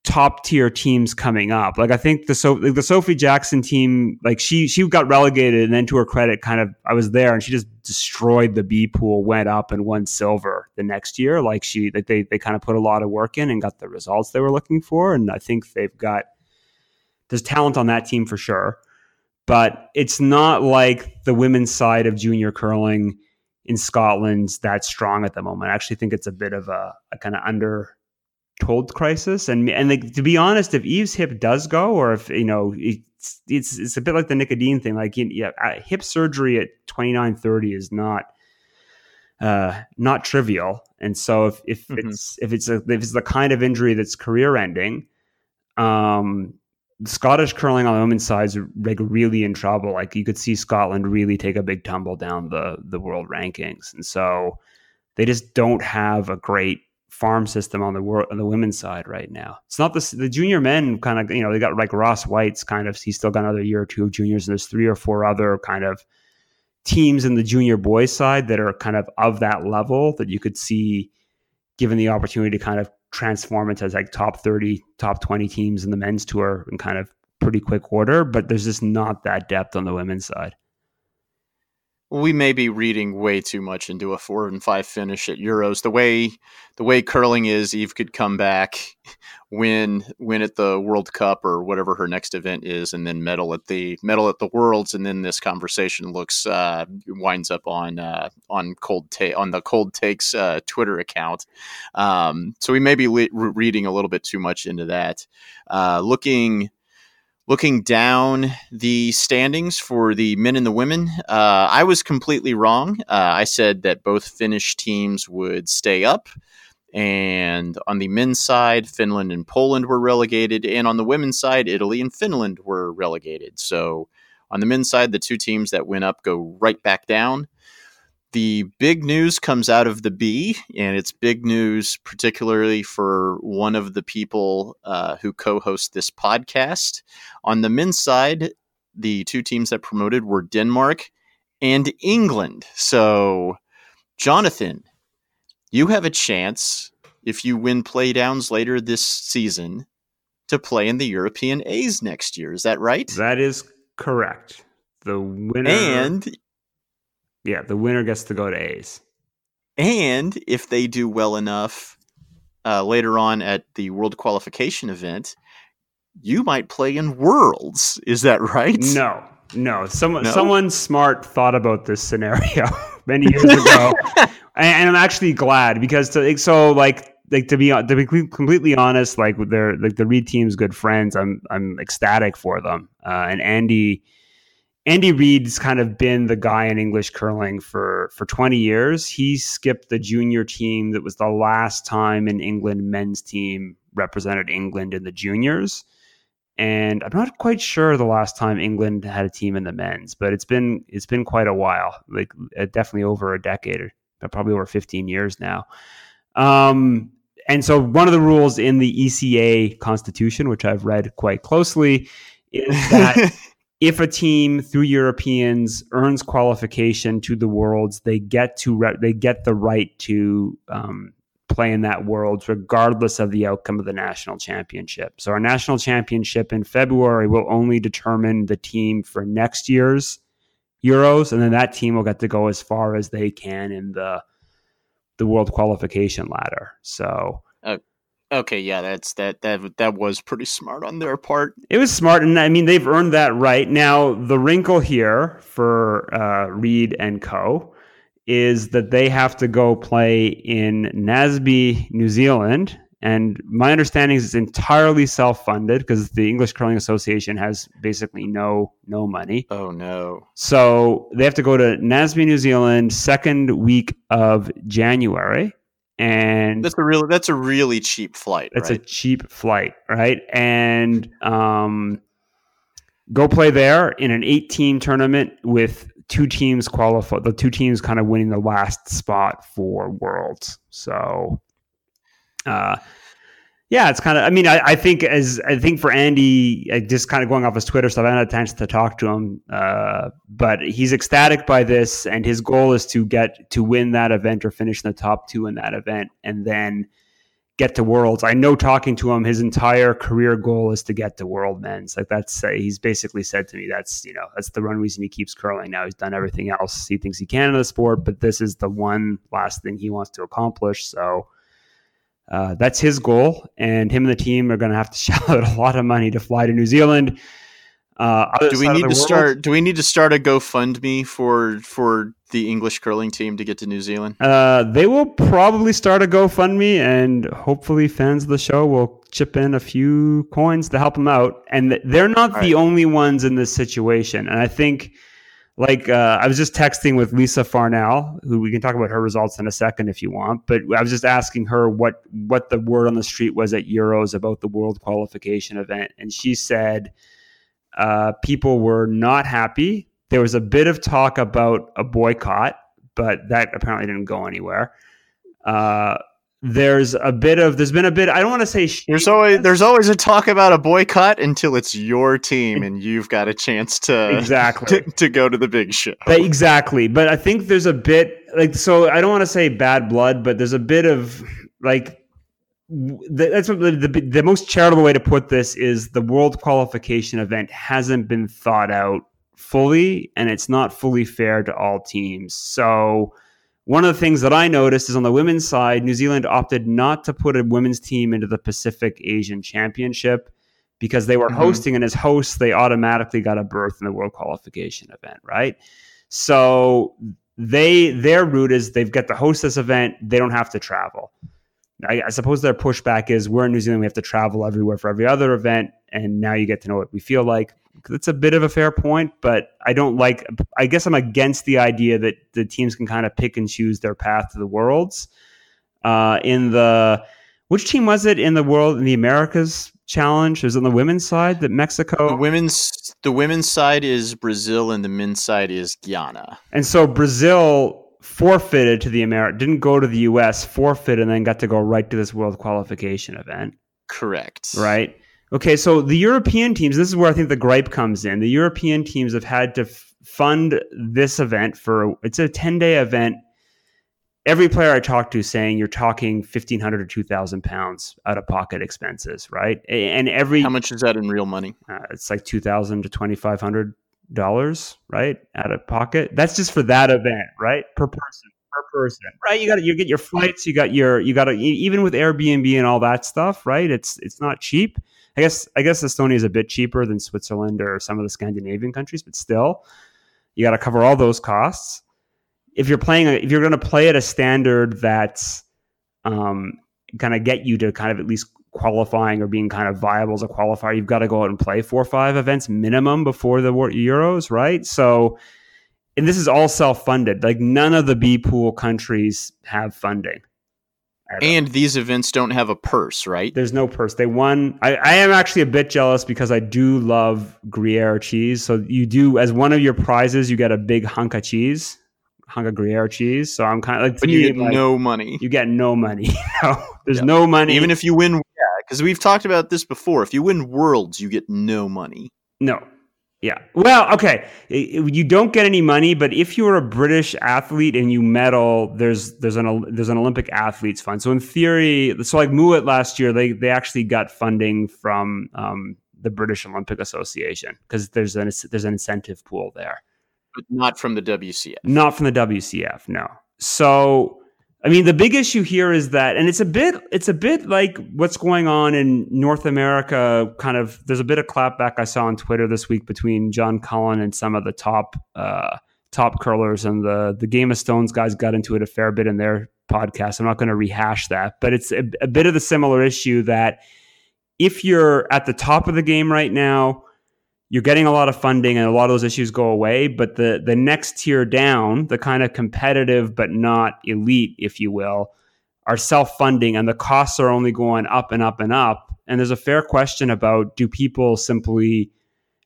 top tier teams coming up. Like I think the so like the Sophie Jackson team, like she she got relegated, and then to her credit, kind of I was there, and she just destroyed the B pool, went up and won silver the next year. Like she like they they kind of put a lot of work in and got the results they were looking for, and I think they've got there's talent on that team for sure. But it's not like the women's side of junior curling in Scotland's that strong at the moment. I actually think it's a bit of a, a kind of under told crisis. And and like, to be honest, if Eve's hip does go, or if you know, it's it's, it's a bit like the Nick Edin thing. Like yeah, hip surgery at twenty nine thirty is not uh not trivial. And so if if Mhm. it's if it's a, if it's the kind of injury that's career ending, um. Scottish curling on the women's side is like really in trouble. Like you could see Scotland really take a big tumble down the the world rankings, and so they just don't have a great farm system on the world on the women's side right now. It's not the the junior men kind of you know they got like Ross Whyte's kind of he's still got another year or two of juniors, and there's three or four other kind of teams in the junior boys side that are kind of of that level that you could see given the opportunity to kind of transform into like top 30 top 20 teams in the men's tour in kind of pretty quick order but there's just not that depth on the women's side we may be reading way too much into a four and five finish at Euros. The way the way curling is, Eve could come back, win win at the World Cup or whatever her next event is, and then medal at the medal at the Worlds, and then this conversation looks uh, winds up on uh, on cold ta- on the cold takes uh, Twitter account. Um, so we may be le- reading a little bit too much into that. Uh, looking looking down the standings for the men and the women, uh, I was completely wrong. Uh, I said that both Finnish teams would stay up. And on the men's side, Finland and Poland were relegated. And on the women's side, Italy and Finland were relegated. So on the men's side, the two teams that went up go right back down. The big news comes out of the B, and it's big news particularly for one of the people uh, who co host this podcast. On the men's side, the two teams that promoted were Denmark and England. So, Jonathan, you have a chance if you win playdowns later this season to play in the European A's next year. Is that right? that is correct the winner And yeah the winner gets to go to a's and if they do well enough uh, later on at the World Qualification event, you might play in Worlds. Is that right? no no someone No? someone smart thought about this scenario many years ago and, and i'm actually glad because to, so like like to be to be completely honest like their like the reed team's good friends i'm i'm ecstatic for them uh, and andy Andy Reed's kind of been the guy in English curling for for 20 years. He skipped the junior team that was the last time an England men's team represented England in the juniors. And I'm not quite sure the last time England had a team in the men's, but it's been it's been quite a while, like uh, definitely over a decade, or probably over 15 years now. Um, and so one of the rules in the ECA constitution, which I've read quite closely, is that if a team through Europeans earns qualification to the Worlds, they get to re- they get the right to um, play in that Worlds, regardless of the outcome of the national championship. So our national championship in February will only determine the team for next year's Euros, and then that team will get to go as far as they can in the the World qualification ladder. So Okay, yeah, that's that that that was pretty smart on their part. It was smart, and I mean they've earned that right. Now the wrinkle here for uh, Reed and Co. is that they have to go play in Naseby, New Zealand, and my understanding is it's entirely self-funded because the English Curling Association has basically no no money. Oh no! So they have to go to Naseby, New Zealand, second week of January and that's a really that's a really cheap flight. That's right? a cheap flight, right? And um, go play there in an eight-team tournament with two teams qualify. The two teams kind of winning the last spot for Worlds. So, uh, yeah, it's kind of. I mean, I, I, think as I think for Andy, just kind of going off his Twitter stuff, I haven't had a chance to talk to him, uh, but he's ecstatic by this, and his goal is to get to win that event or finish in the top two in that event, and then get to Worlds. I know talking to him, his entire career goal is to get to World Men's. Like that's uh, he's basically said to me that's you know that's the one reason he keeps curling. Now he's done everything else he thinks he can in the sport, but this is the one last thing he wants to accomplish. So uh, that's his goal, and him and the team are going to have to shell out a lot of money to fly to New Zealand. Uh, do we need to world, start? Do we need to start a GoFundMe for for the English curling team to get to New Zealand? Uh, they will probably start a GoFundMe, and hopefully, fans of the show will chip in a few coins to help them out. And they're not All the right. only ones in this situation. And I think like uh, I was just texting with Lisa Farnell, who we can talk about her results in a second if you want. But I was just asking her what what the word on the street was at Euros about the World Qualification event, and she said uh, people were not happy. There was a bit of talk about a boycott, but that apparently didn't go anywhere. Uh, there's a bit of there's been a bit I don't want to say there's always there's always a talk about a boycott until it's your team and you've got a chance to exactly. to, to go to the big show. But exactly but I think there's a bit like so I don't want to say bad blood but there's a bit of like that's what the, the, the most charitable way to put this is the world qualification event hasn't been thought out fully and it's not fully fair to all teams. So one of the things that I noticed is on the women's side, New Zealand opted not to put a women's team into the Pacific Asian Championship because they were mm-hmm. hosting, and as hosts, they automatically got a berth in the World Qualification event, right? So they their route is they've got to host this event, they don't have to travel. I, I suppose their pushback is we're in New Zealand, we have to travel everywhere for every other event, and now you get to know what we feel like it's a bit of a fair point, but I don't like. I guess I'm against the idea that the teams can kind of pick and choose their path to the worlds. Uh, in the which team was it in the world in the Americas challenge? Was on the women's side that Mexico? The women's the women's side is Brazil, and the men's side is Guyana. And so Brazil forfeited to the America, didn't go to the U.S., forfeited, and then got to go right to this world qualification event. Correct. Right. Okay, so the European teams, this is where I think the gripe comes in. The European teams have had to f- fund this event for it's a 10-day event. Every player I talk to saying you're talking 1500 or 2000 pounds out of pocket expenses, right? And every How much is that in real money? Uh, it's like 2000 to 2500 dollars, right? Out of pocket. That's just for that event, right? Per person per person, right? You got you get your flights, you got your you got to even with Airbnb and all that stuff, right? It's it's not cheap. I guess I guess Estonia is a bit cheaper than Switzerland or some of the Scandinavian countries, but still, you got to cover all those costs. If you're playing, if you're going to play at a standard that's um, kind of get you to kind of at least qualifying or being kind of viable as a qualifier, you've got to go out and play four or five events minimum before the Euros, right? So, and this is all self funded. Like none of the B pool countries have funding. And these events don't have a purse, right? There's no purse. They won. I, I, am actually a bit jealous because I do love Gruyere cheese. So you do as one of your prizes, you get a big hunk of cheese, hunk of Gruyere cheese. So I'm kind of like, but you get like, no money. You get no money. no, there's no money. Even if you win, yeah, because we've talked about this before. If you win worlds, you get no money. No, Yeah. Well, okay. You don't get any money, but if you're a British athlete and you medal, there's there's an there's an Olympic athletes fund. So in theory, so like Mouat last year, they they actually got funding from um, the British Olympic Association because there's an there's an incentive pool there. But not from the WCF. Not from the WCF. No. So I mean, the big issue here is that, and it's a bit, it's a bit like what's going on in North America. Kind of, there's a bit of clapback I saw on Twitter this week between John Cullen and some of the top, uh, top curlers, and the the Game of Stones guys got into it a fair bit in their podcast. I'm not going to rehash that, but it's a, a bit of the similar issue that if you're at the top of the game right now, you're getting a lot of funding and a lot of those issues go away but the the next tier down the kind of competitive but not elite if you will are self-funding and the costs are only going up and up and up. And there's a fair question about do people simply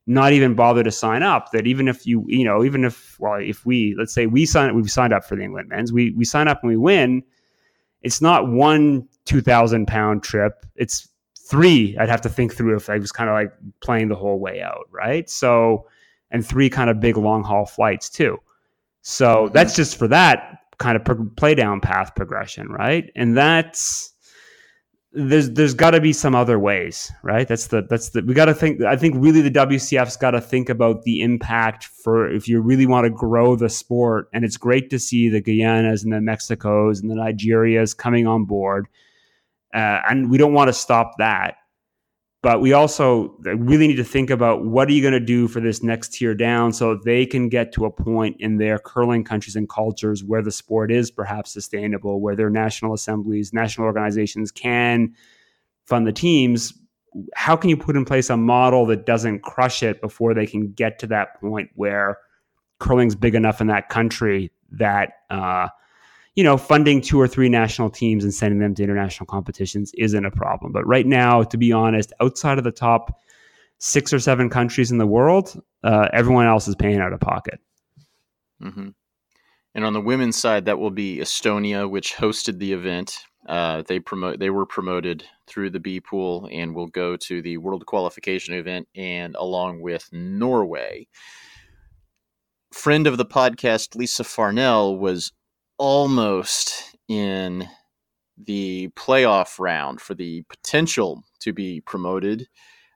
not even bother to sign up? That even if you you know even if well if we let's say we sign we've signed up for the england men's we we sign up and we win it's not one 2000 pound trip. It's three i'd have to think through if i was kind of like playing the whole way out right? So and three kind of big long haul flights too. So mm-hmm. that's just for that kind of pro- play down path progression right? And that's there's there's got to be some other ways right? That's the that's the we got to think i think really the wcf's got to think about the impact for if you really want to grow the sport and it's great to see the guyanas and the mexicos and the nigerias coming on board uh, and we don't want to stop that. But we also really need to think about what are you going to do for this next tier down so they can get to a point in their curling countries and cultures where the sport is perhaps sustainable, where their national assemblies, national organizations can fund the teams. How can you put in place a model that doesn't crush it before they can get to that point where curling's big enough in that country that uh, you know, funding two or three national teams and sending them to international competitions isn't a problem. But right now, to be honest, outside of the top six or seven countries in the world, uh, everyone else is paying out of pocket. Mm-hmm. And on the women's side, that will be Estonia, which hosted the event. Uh, they promote. They were promoted through the B pool and will go to the World Qualification event, and along with Norway. Friend of the podcast, Lisa Farnell, was almost in the playoff round for the potential to be promoted.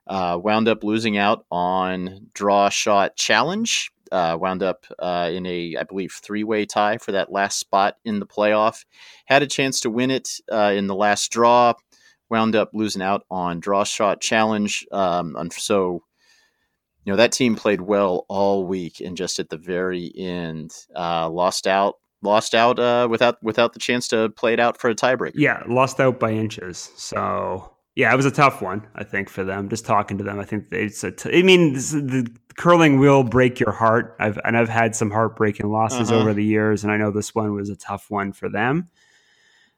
Uh, wound up losing out on draw shot challenge. Uh, wound up uh, in a, I believe, three way tie for that last spot in the playoff. Had a chance to win it uh, in the last draw. Wound up losing out on draw shot challenge. Um, and so, you know, that team played well all week and just at the very end uh, lost out lost out uh, without without the chance to play it out for a tiebreaker. Yeah, lost out by inches. So yeah, it was a tough one. I think for them. Just talking to them, I think they it's a. T- I mean, this, the curling will break your heart. I've and I've had some heartbreaking losses uh-huh. over the years, and I know this one was a tough one for them.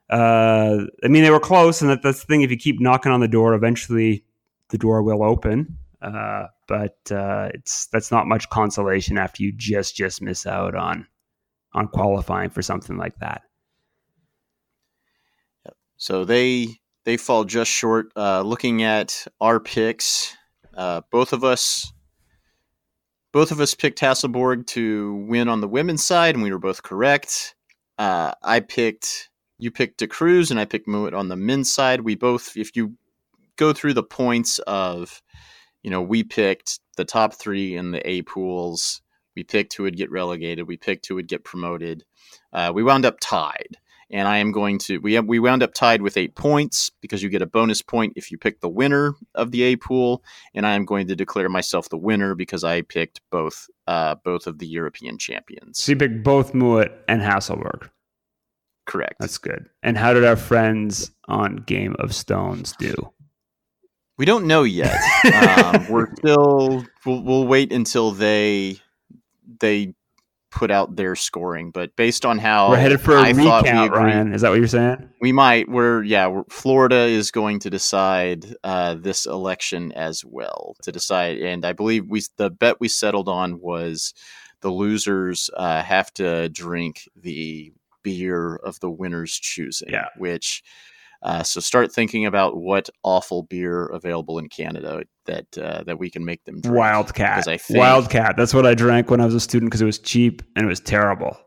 Uh, I mean, they were close, and that, that's the thing. If you keep knocking on the door, eventually the door will open. Uh, but uh, it's that's not much consolation after you just just miss out on on qualifying for something like that. So they they fall just short. Uh, looking at our picks, uh, both of us both of us picked Hasselborg to win on the women's side, and we were both correct. Uh, I picked you picked De Cruz, and I picked Mouat on the men's side. We both, if you go through the points of, you know, we picked the top three in the A pools. We picked who would get relegated. We picked who would get promoted. Uh, we wound up tied, and I am going to we have, we wound up tied with eight points because you get a bonus point if you pick the winner of the A pool, and I am going to declare myself the winner because I picked both uh, both of the European champions. So you picked both Mouat and Hasselborg. Correct. That's good. And how did our friends on Game of Stones do? We don't know yet. um, we're still. We'll, we'll wait until they they put out their scoring, but based on how we're headed for a I recount, Ryan, is that what you're saying? We might. We're yeah. We're, Florida is going to decide uh, this election as well to decide, and I believe we the bet we settled on was the losers uh, have to drink the beer of the winners choosing. Yeah. which Uh, so start thinking about what awful beer available in Canada that uh, that we can make them drink. Wildcat. I think Wildcat. That's what I drank when I was a student because it was cheap and it was terrible.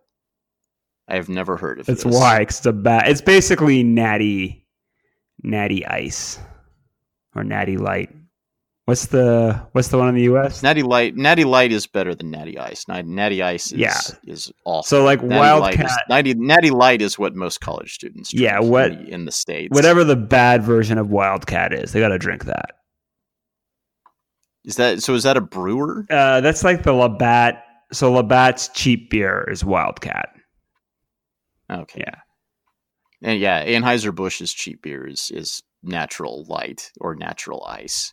I've never heard of That's this. why it's a bad. It's basically natty, natty ice, or natty light. What's the What's the one in the U.S.? Natty Light. Natty Light is better than Natty Ice. Natty, Ice is Yeah. is awful. So like Natty Light Wildcat, is, Natty, Natty Light is what most college students drink Yeah, what- in the, in the states. whatever the bad version of Wildcat is, they got to drink that. is that. So is that a brewer? Uh, that's like the Labatt. So Labatt's cheap beer is Wildcat. Okay. Yeah. And yeah, Anheuser Busch's cheap beer is is natural light or natural ice.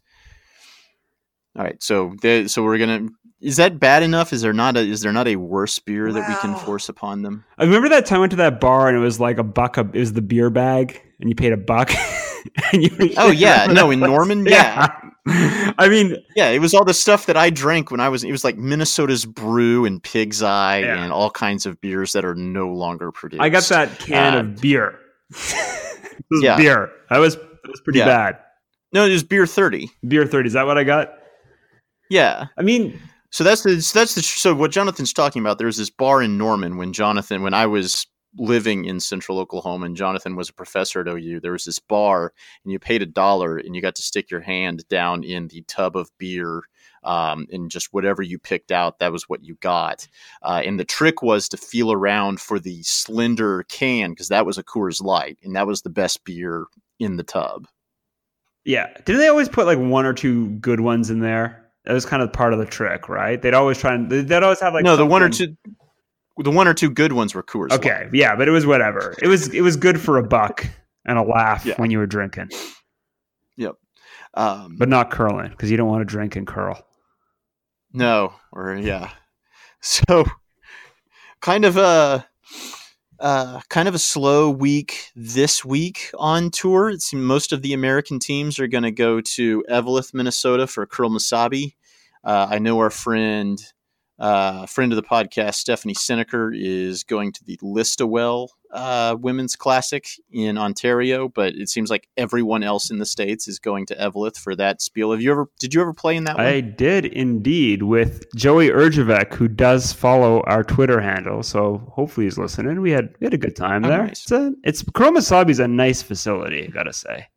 All right, so the, so we're gonna. Is that bad enough? Is there not a is there not a worse beer that we can force upon them? I remember that time I went to that bar and it was like a buck. A, it was the beer bag, and you paid a buck. and you, Oh, yeah. No, that in place? Norman? I mean, Yeah, it was all the stuff that I drank when I was. It was like Minnesota's Brew and Pig's Eye Yeah. and all kinds of beers that are no longer produced. I got that can Uh, of beer. it was Yeah. beer. That was that was pretty Yeah. bad. No, it was beer thirty. Beer thirty. Is that what I got? Yeah. I mean, So that's the so that's the so what Jonathan's talking about. There was this bar in Norman when Jonathan when I was living in Central Oklahoma and Jonathan was a professor at OU. There was this bar and you paid a dollar and you got to stick your hand down in the tub of beer. Um, and just whatever you picked out, that was what you got. Uh, and the trick was to feel around for the slender can because that was a Coors Light, and that was the best beer in the tub. yeah. Didn't they always put like one or two good ones in there? That was kind of part of the trick, right? They'd always try and they'd always have like no, the one or two, the one or two good ones were Coors. Light. Okay, yeah, but it was whatever. It was it was good for a buck and a laugh Yeah. when you were drinking, Yep, Um, but not curling because you don't want to drink and curl. No, or yeah. So kind of a uh, kind of a slow week this week on tour. It's most of the American teams are going to go to Eveleth, Minnesota for Curl Mesabi. Uh, I know our friend, uh, friend of the podcast, Stephanie Senneker, is going to the Listowel uh, Women's Classic in Ontario, but it seems like everyone else in the states is going to Eveleth for that spiel. Have you ever? Did you ever play in that one? I did indeed with Joey Urjavec, who does follow our Twitter handle. So hopefully he's listening. We had we had a good time Oh, there. nice. It's a it's Curl Mesabi's a nice facility, I gotta say.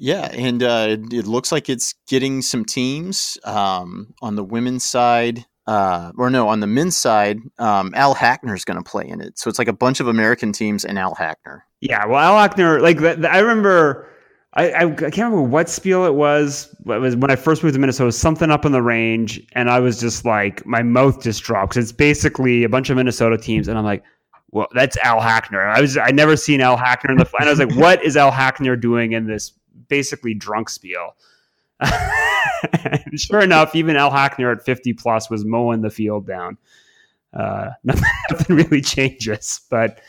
Yeah, and uh, it, it looks like it's getting some teams um, on the women's side, uh, or no, on the men's side. Um, Al Hackner is going to play in it, so it's like a bunch of American teams and Al Hackner. Yeah, well, Al Hackner, like that, I remember. I, I, I can't remember what spiel it was. It was when I first moved to Minnesota. Something up in the range, and I was just like, my mouth just dropped it's basically a bunch of Minnesota teams, and I'm like, well, that's Al Hackner. I was I never seen Al Hackner in the, and I was like, what is Al Hackner doing in this basically drunk spiel? Sure enough, even Al Hackner at 50 plus was mowing the field down. Uh, nothing, nothing really changes, but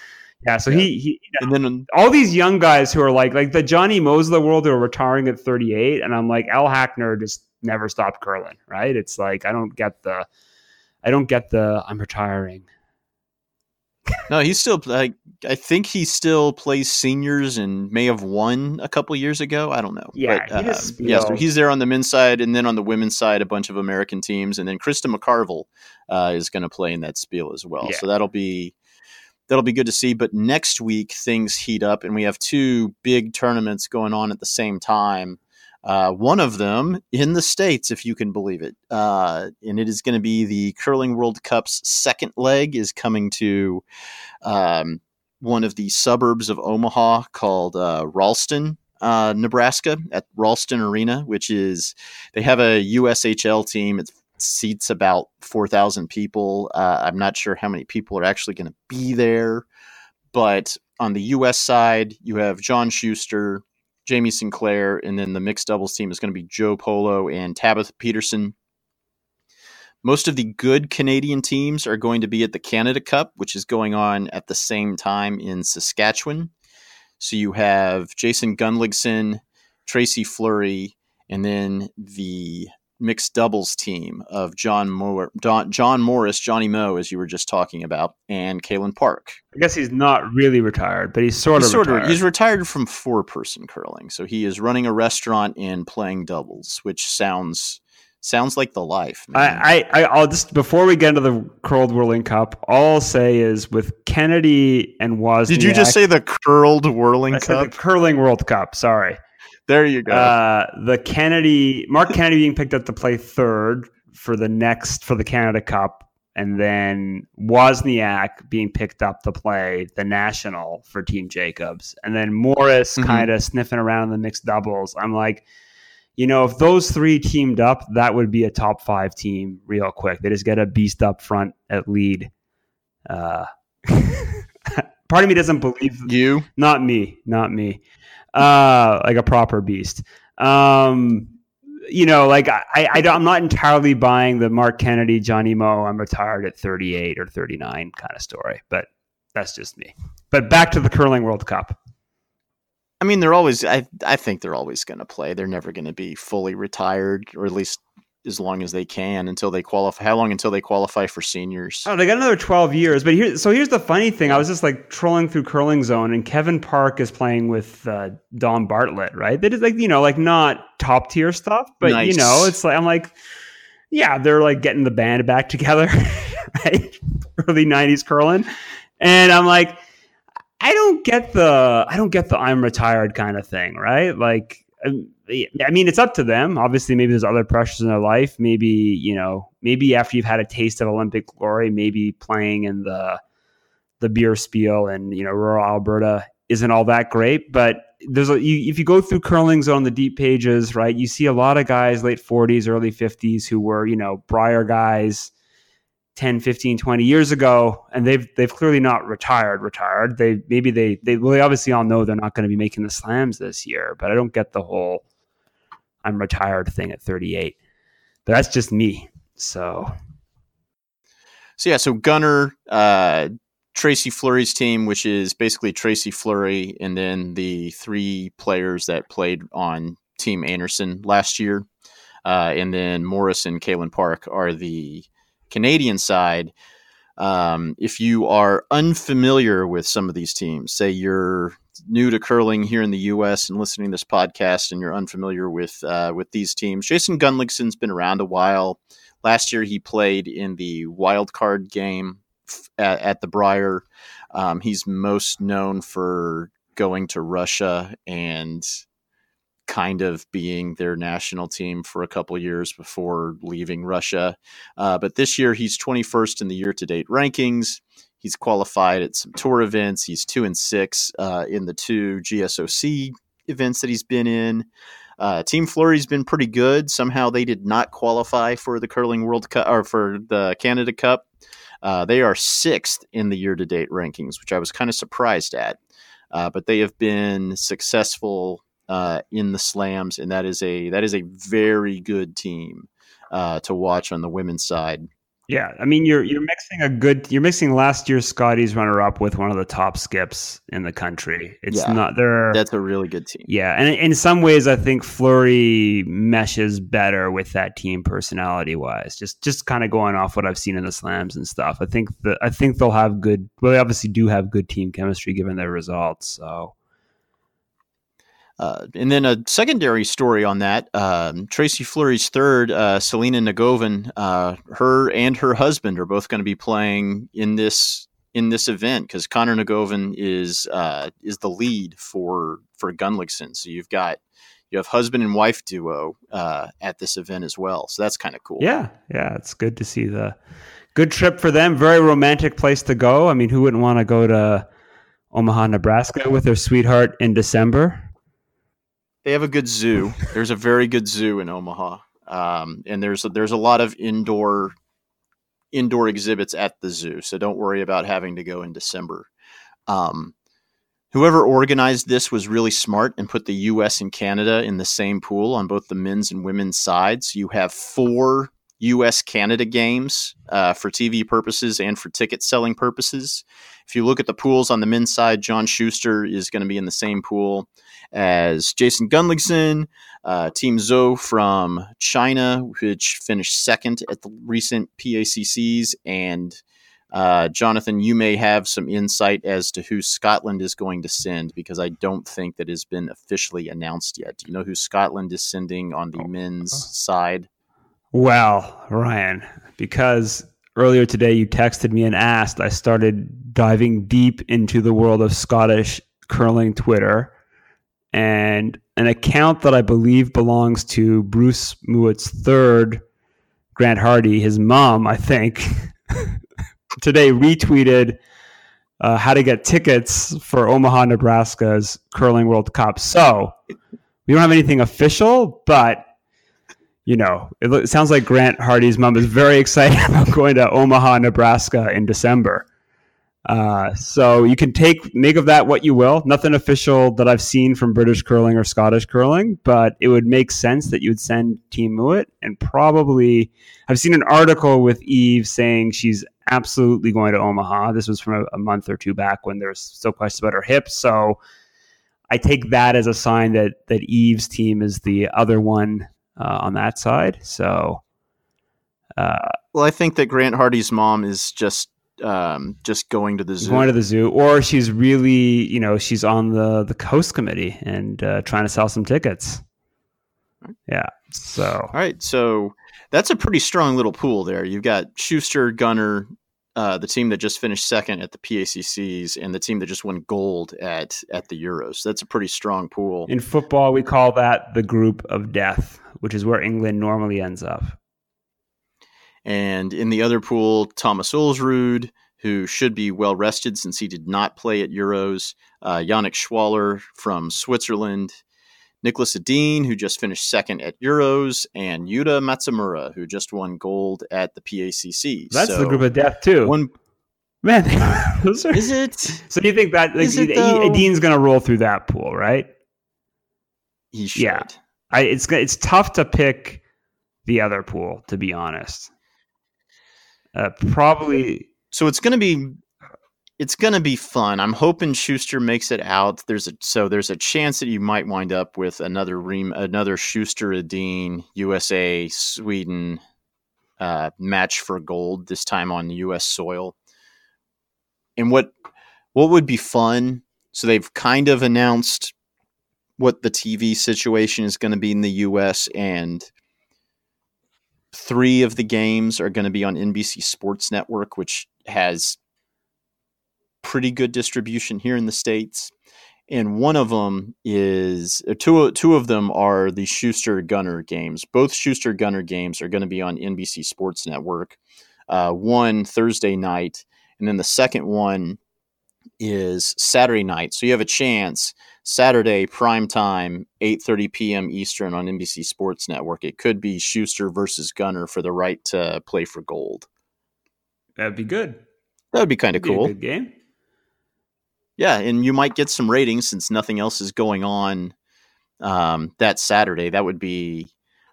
yeah. So he he And then all these young guys who are like like the Johnny Moes of the world who are retiring at 38, and I'm like Al Hackner just never stopped curling, right? It's like I don't get the I don't get the I'm retiring. no, he's still like I think he still plays seniors and may have won a couple years ago. I don't know. Yeah, but, he uh, yeah. So he's there on the men's side, and then on the women's side, a bunch of American teams, and then Krista McCarville uh, is going to play in that spiel as well. Yeah. So that'll be that'll be good to see. But next week things heat up, and we have two big tournaments going on at the same time. Uh, one of them in the states, if you can believe it, uh, and it is going to be the Curling World Cup's second leg is coming to um, one of the suburbs of Omaha called uh, Ralston, uh, Nebraska, at Ralston Arena, which is they have a USHL team. It seats about four thousand people. Uh, I'm not sure how many people are actually going to be there, but on the U.S. side, you have John Shuster, Jamie Sinclair, and then the mixed doubles team is going to be Joe Polo and Tabitha Peterson. Most of the good Canadian teams are going to be at the Canada Cup, which is going on at the same time in Saskatchewan. So you have Jason Gunnlaugson, Tracy Fleury, and then the mixed doubles team of John Moore, Don, John Morris, Johnny Moe, as you were just talking about, and Kalynn Park. I guess he's not really retired, but he's sort He's of sort retired. of he's retired from four person curling, so he is running a restaurant and playing doubles, which sounds sounds like the life. Man. I, I, I'll just before we get into the curled whirling cup, all I'll say is with Kennedy and Wozniak. Did you just say the curled whirling I said cup? the curling World Cup? Sorry. there you go. Uh, the Kennedy, Mark Kennedy being picked up to play third for the next for the Canada Cup, and then Wozniak being picked up to play the national for Team Jacobs, and then Morris Mhm. kind of sniffing around in the mixed doubles. I'm like, you know, if those three teamed up, that would be a top five team real quick. They just get a beast up front at lead. Uh, part of me doesn't believe you not me, not me. Uh, like a proper beast. Um, you know, like I, I, I'm not entirely buying the Mark Kennedy, Johnny Moe, I'm retired at 38 or 39 kind of story, but that's just me. But back to the curling World Cup. I mean, they're always. I I think they're always going to play. They're never going to be fully retired, or at least as long as they can until they qualify. How long until they qualify for seniors? Oh, they got another 12 years. But here, so here's the funny thing. I was just like trolling through Curling Zone, and Kevin Park is playing with uh, Don Bartlett, right? That is like, you know, like not top tier stuff, but you know, it's like, I'm like, yeah, they're like getting the band back together, right? Early 90s curling. And I'm like, I don't get the, I don't get the I'm retired kind of thing, right? Like, um, I mean, it's up to them. Obviously, maybe there's other pressures in their life. Maybe you know, maybe after you've had a taste of Olympic glory, maybe playing in the the beer spiel and you know rural Alberta isn't all that great. But there's a you, if you go through curling's on the deep pages, right? You see a lot of guys late 40s, early 50s who were you know Brier guys. 10 15 20 years ago and they've they've clearly not retired retired. They maybe they they well they obviously all know they're not going to be making the slams this year but i don't get the whole i'm retired thing at 38 but that's just me so. So yeah, so Gunner, uh, Tracy Fleury's team, which is basically Tracy Fleury, and then the three players that played on Team Anderson last year, uh, and then Morris and Kalynn Park are the Canadian side. Um, if you are unfamiliar with some of these teams, say you're new to curling here in the U.S. and listening to this podcast, and you're unfamiliar with uh, with these teams, Jason Gunnlaugson's been around a while. Last year, he played in the wild card game at, at the Brier. Um, he's most known for going to Russia and kind of being their national team for a couple years before leaving Russia. Uh, but this year, he's 21st in the year to date rankings. He's qualified at some tour events. He's two and six uh, in the two GSOC events that he's been in. Uh, Team Fleury's been pretty good. Somehow they did not qualify for the curling World Cup or for the Canada Cup. Uh, they are sixth in the year-to-date rankings, which I was kind of surprised at. Uh, but they have been successful uh, in the slams, and that is a that is a very good team uh, to watch on the women's side. yeah i mean you're you're mixing a good you're mixing last year's scotty's runner up with one of the top skips in the country it's Yeah. not they're That's a really good team. Yeah, and in some ways, I think Fleury meshes better with that team personality wise. Just just kind of going off what I've seen in the slams and stuff. I think that I think they'll have good. Well, they obviously do have good team chemistry given their results. So Uh, and then a secondary story on that um, Tracy Fleury's third, uh, Selena Njegovan, uh, her and her husband are both going to be playing in this in this event because Connor Njegovan is uh, is the lead for for Gunnlaugson. So you've got you have husband and wife duo uh, at this event as well. So that's kind of cool. yeah, yeah, it's good to see the good trip for them. Very romantic place to go. I mean, who wouldn't want to go to Omaha, Nebraska with their sweetheart in December? They have a good zoo. There's a very good zoo in Omaha, um, and there's a, there's a lot of indoor indoor exhibits at the zoo. So don't worry about having to go in December. Um, whoever organized this was really smart and put the U.S. and Canada in the same pool on both the men's and women's sides. You have four U.S. Canada games uh, for TV purposes and for ticket selling purposes. If you look at the pools on the men's side, John Shuster is going to be in the same pool as Jason Gunnlaugson, uh, Team Zou from China, which finished second at the recent PACCs, and uh, Jonathan, you may have some insight as to who Scotland is going to send because I don't think that has been officially announced yet. Do you know who Scotland is sending on the men's side? Well, Ryan, because earlier today you texted me and asked, I started diving deep into the world of Scottish curling Twitter. And an account that I believe belongs to Bruce Mouat's third, Grant Hardie, his mom, I think, today retweeted uh, how to get tickets for Omaha, Nebraska's Curling World Cup. So we don't have anything official, but you know, it sounds like Grant Hardie's mom is very excited about going to Omaha, Nebraska in December. Uh, so you can take make of that what you will. Nothing official that I've seen from British curling or Scottish curling, but it would make sense that you would send Team Mouat and probably I've seen an article with Eve saying she's absolutely going to Omaha. This was from a, a month or two back when there's still questions about her hips. So I take that as a sign that that Eve's team is the other one uh, on that side. So, uh, Well, I think that Grant Hardie's mom is just um, just going to the zoo. going to the zoo, or she's really, you know, she's on the the coast committee and uh, trying to sell some tickets. Yeah. So All right, so that's a pretty strong little pool there. You've got Shuster, Gunner, uh, the team that just finished second at the PACCs, and the team that just won gold at at the Euros. That's a pretty strong pool. in football, we call that the group of death, which is where England normally ends up. And in the other pool, Thomas Ulsrud, who should be well rested since he did not play at Euros, uh, Yannick Schwaller from Switzerland, Niklas Edin, who just finished second at Euros, and Yuta Matsumura, who just won gold at the PACC. That's So the group of death too. One Man, are- is it? so do you think that like, E- going to roll through that pool, right? He should. Yeah. I, it's it's tough to pick the other pool, to be honest. Uh, probably So it's gonna be it's gonna be fun. I'm hoping Shuster makes it out. There's a so there's a chance that you might wind up with another ream another Shuster Edin USA Sweden uh, match for gold this time on U.S. soil. And what what would be fun? So they've kind of announced what the TV situation is going to be in the U.S. and three of the games are going to be on NBC Sports Network, which has pretty good distribution here in the states. And one of them is uh, two. Two of them are the Shuster Gunner games. Both Shuster Gunner games are going to be on NBC Sports Network. Uh, one Thursday night, and then the second one is Saturday night. So you have a chance Saturday prime time, 8:30 p.m. Eastern on NBC Sports Network. It could be Shuster versus Gunner for the right to play for gold. that'd be good. That would be kind of cool. good game. Yeah, and you might get some ratings since nothing else is going on um, that Saturday. That would be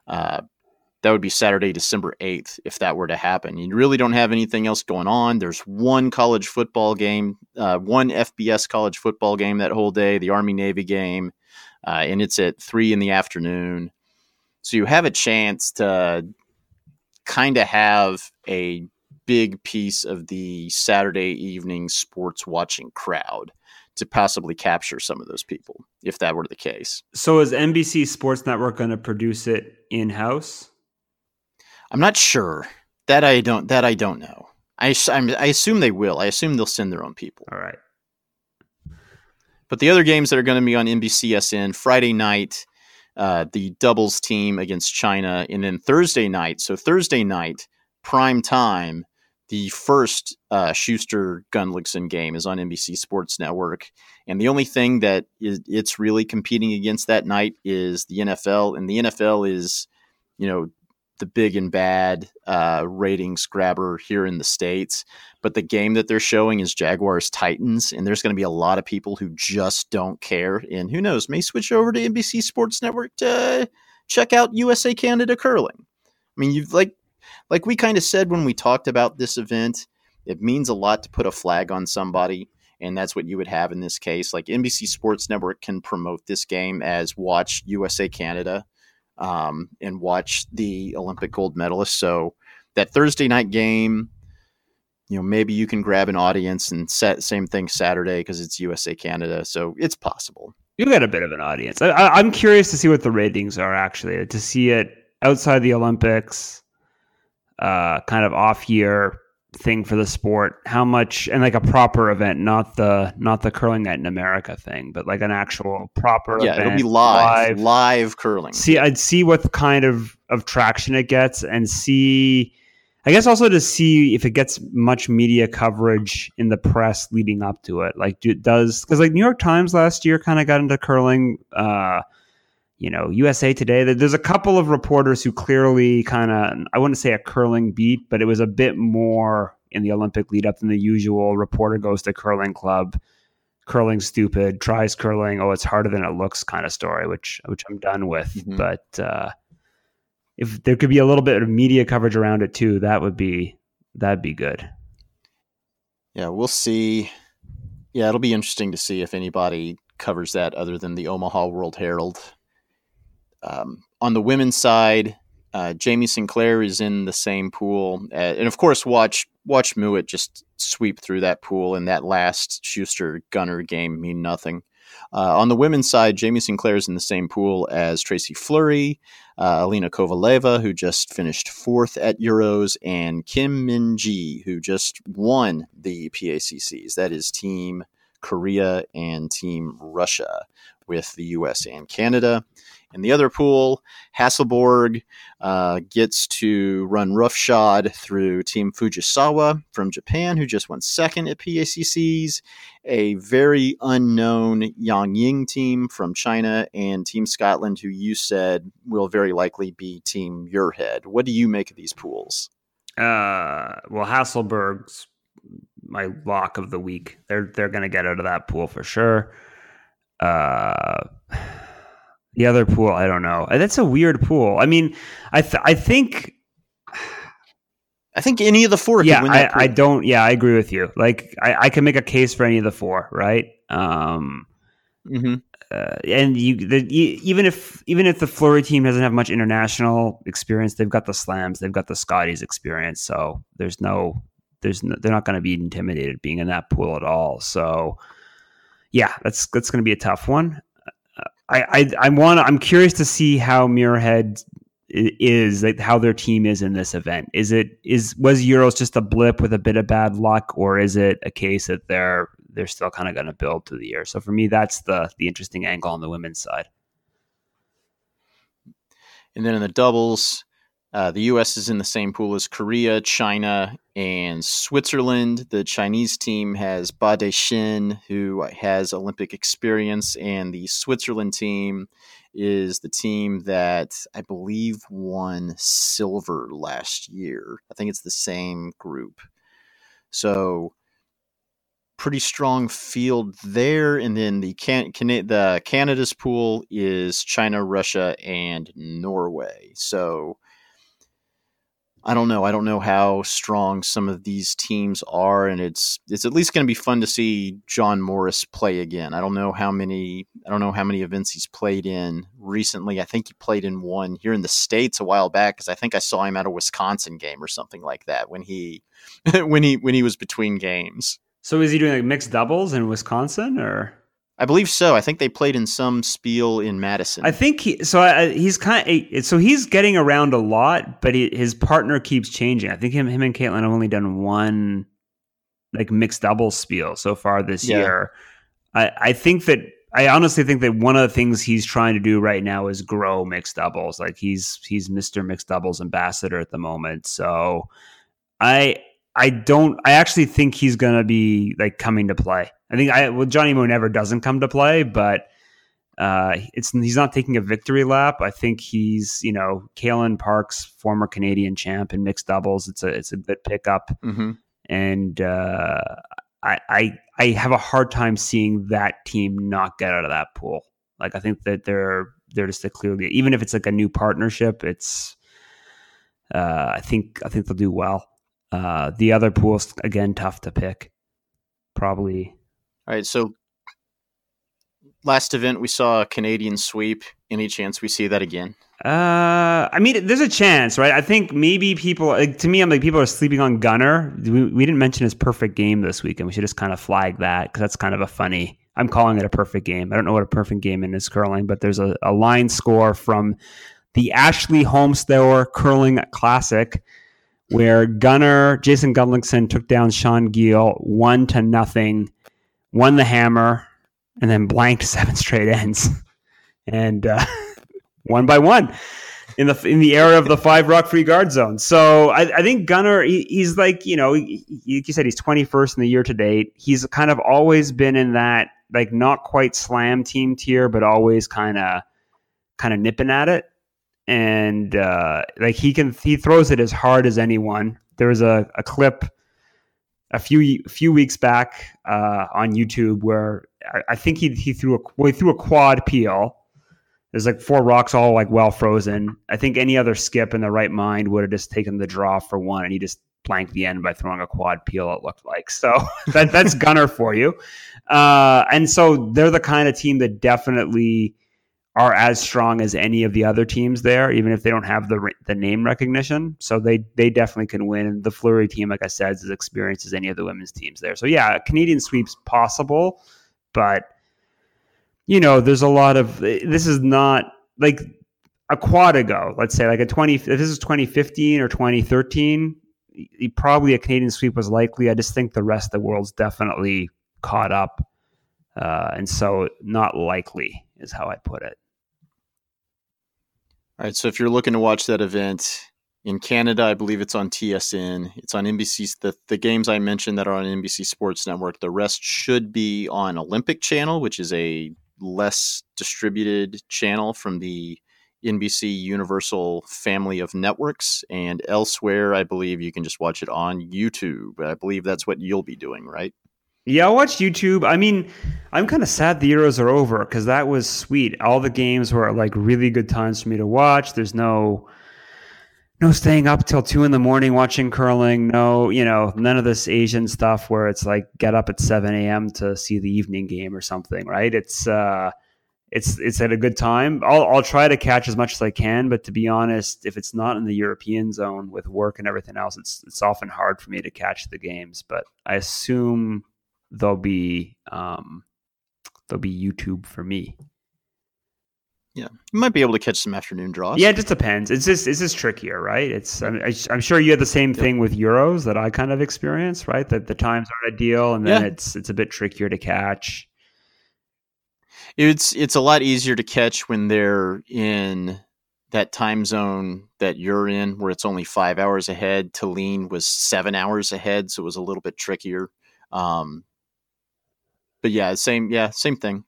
uh, that would be Saturday, December eighth, if that were to happen. You really don't have anything else going on. There's one college football game, uh, one FBS college football game that whole day, the Army Navy game, uh, and it's at three in the afternoon. So you have a chance to kind of have a big piece of the Saturday evening sports watching crowd to possibly capture some of those people if that were the case. So is NBC Sports Network going to produce it in house? I'm not sure. That I don't that I don't know. I, I'm- I assume they will. I assume they'll send their own people. All right. But the other games that are going to be on NBCSN Friday night, uh, the doubles team against China, and then Thursday night. So Thursday night, prime time, the first uh, Shuster Gunnlaugson game is on NBC Sports Network, and the only thing that is, it's really competing against that night is the NFL, and the NFL is, you know, the big and bad uh, ratings grabber here in the states. But the game that they're showing is Jaguars Titans, and there's going to be a lot of people who just don't care, and who knows, may switch over to NBC Sports Network to check out USA Canada curling. I mean, you've like like we kind of said when we talked about this event, it means a lot to put a flag on somebody. and that's what you would have in this case. Like NBC Sports Network can promote this game as watch USA Canada um, and watch the Olympic gold medalists. So that Thursday night game, you know, maybe you can grab an audience and set same thing Saturday because it's USA Canada. So it's possible. You get a bit of an audience. I, I'm curious to see what the ratings are actually to see it outside the Olympics, uh, kind of off year thing for the sport how much and like a proper event not the not the curling night in america thing but like an actual proper yeah event, it'll be live, live. curling. See i'd see what kind of of traction it gets and see i guess also to see if it gets much media coverage in the press leading up to it. Like do, does because like new york times last year kind of got into curling uh you know, USA Today. There's a couple of reporters who clearly kind of, I wouldn't say a curling beat, but it was a bit more in the Olympic lead up than the usual. Reporter goes to curling club, curling stupid, tries curling. Oh, it's harder than it looks kind of story, which which I'm done with. Mm-hmm. But uh, if there could be a little bit of media coverage around it too, that would be that'd be good. Yeah, we'll see. Yeah, it'll be interesting to see if anybody covers that other than the Omaha World Herald. Um, on the women's side, uh, Jamie Sinclair is in the same pool, uh, and of course, watch watch Mouat just sweep through that pool in that last Shuster Gunner game mean nothing. Uh, on the women's side, Jamie Sinclair is in the same pool as Tracy Fleury, uh, Alina Kovaleva, who just finished fourth at Euros, and Kim Min Ji, who just won the PACCs. That is Team Korea and Team Russia with the US and Canada. In the other pool, Hasselborg uh, gets to run roughshod through Team Fujisawa from Japan, who just won second at PACCs, a very unknown Yang Ying team from China, and Team Scotland, who you said will very likely be Team Muirhead. What do you make of these pools? Uh, well, Hasselborg's my lock of the week. They're they're going to get out of that pool for sure. Uh, the other pool, I don't know. That's a weird pool. I mean, I th- I think. I think any of the four. Yeah, I, I, don't. Yeah, I agree with you. Like, I, I can make a case for any of the four, right? Um, mm-hmm. uh, and you, the, you, even if even if the Fleury team doesn't have much international experience, they've got the slams, they've got the Scotties experience. So there's no, there's no, they're not going to be intimidated being in that pool at all. So yeah, that's that's going to be a tough one. I I, I want I'm curious to see how Muirhead is like how their team is in this event. Is it is was Euros just a blip with a bit of bad luck, or is it a case that they're they're still kind of going to build through the year? So for me, that's the the interesting angle on the women's side. And then in the doubles, uh, the U.S. is in the same pool as Korea, China, and Switzerland. The Chinese team has Ba Dexin, who has Olympic experience, and the Switzerland team is the team that I believe won silver last year. I think it's the same group. So pretty strong field there. And then the can, can the Canada's pool is China, Russia, and Norway. So I don't know. I don't know how strong some of these teams are, and it's it's at least going to be fun to see John Morris play again. I don't know how many I don't know how many events he's played in recently. I think he played in one here in the states a while back because I think I saw him at a Wisconsin game or something like that when he when he when he was between games. So is he doing like mixed doubles in Wisconsin or? I believe so. I think they played in some spiel in Madison. I think he, so. I, he's kind of so he's getting around a lot, but he, his partner keeps changing. I think him, him and Caitlin have only done one like mixed doubles spiel so far this yeah. year. I, I think that I honestly think that one of the things he's trying to do right now is grow mixed doubles. Like he's he's Mister Mixed Doubles ambassador at the moment. So I I don't. I actually think he's going to be like coming to play. I think I well Johnny Mo never doesn't come to play, but uh, it's he's not taking a victory lap. I think he's you know Kalynn Parks, former Canadian champ in mixed doubles. It's a it's a good pickup, mm-hmm. and uh, I, I I have a hard time seeing that team not get out of that pool. Like I think that they're they're just a clearly even if it's like a new partnership, it's uh, I think I think they'll do well. Uh, the other pools again tough to pick. Probably All right, so last event we saw a Canadian sweep. Any chance we see that again? Uh, I mean, there's a chance, right? I think maybe people, like, to me, I'm like, people are sleeping on Gunner. We, we didn't mention his perfect game this week, and we should just kind of flag that because that's kind of a funny. I'm calling it a perfect game. I don't know what a perfect game in is curling, but there's a, a line score from the Ashley Homesteader Curling Classic where Gunner, Jason Gunnlaugson took down Sean Gill one to nothing, won the hammer, and then blanked seven straight ends. And, uh, one by one in the in the era of the five rock free guard zone. So I, I think Gunner, he, he's like you know, he, you said he's twenty first in the year to date. He's kind of always been in that like not quite slam team tier, but always kind of kind of nipping at it. And uh, like he can, he throws it as hard as anyone. There was a, a clip a few few weeks back uh, on YouTube where I, I think he he threw a well, he threw a quad peel there's like four rocks all like well frozen. I think any other skip in the right mind would have just taken the draw for one, and he just blanked the end by throwing a quad peel. It looked like so that that's Gunner for you. Uh, and so they're the kind of team that definitely are as strong as any of the other teams there, even if they don't have the the name recognition. So they they definitely can win. The Fleury team, like I said, is as experienced as any of the women's teams there. So yeah, Canadian sweeps possible, but you know, there's a lot of this is not like a quad ago, let's say like a 20 if this is 2015 or 2013, probably a Canadian sweep was likely. I just think the rest of the world's definitely caught up. Uh, and so not likely is how I put it. All right, so if you're looking to watch that event in Canada, I believe it's on TSN. It's on NBC. The, the games I mentioned that are on NBC Sports Network. The rest should be on Olympic Channel, which is a less distributed channel from the NBC Universal family of networks. And elsewhere, I believe you can just watch it on YouTube. I believe that's what you'll be doing, right? Yeah, I'll watch YouTube. I mean, I'm kind of sad the Euros are over because that was sweet. All the games were like really good times for me to watch. There's no no staying up till two in the morning watching curling. No, you know, none of this Asian stuff where it's like get up at seven a.m. to see the evening game or something. Right? It's uh, it's it's at a good time. I'll I'll try to catch as much as I can, but to be honest, if it's not in the European zone with work and everything else, it's it's often hard for me to catch the games. But I assume there'll be um, there'll be YouTube for me. Yeah, you might be able to catch some afternoon draws. Yeah, it just depends. It's just it's just trickier, right? It's I'm, I'm sure you had the same thing with Euros that I kind of experienced, right? That the times aren't ideal, and then yeah. it's it's a bit trickier to catch. It's it's a lot easier to catch when they're in that time zone that you're in, where it's only five hours ahead. Tallinn was seven hours ahead, so it was a little bit trickier. Um, but yeah, same yeah, same thing.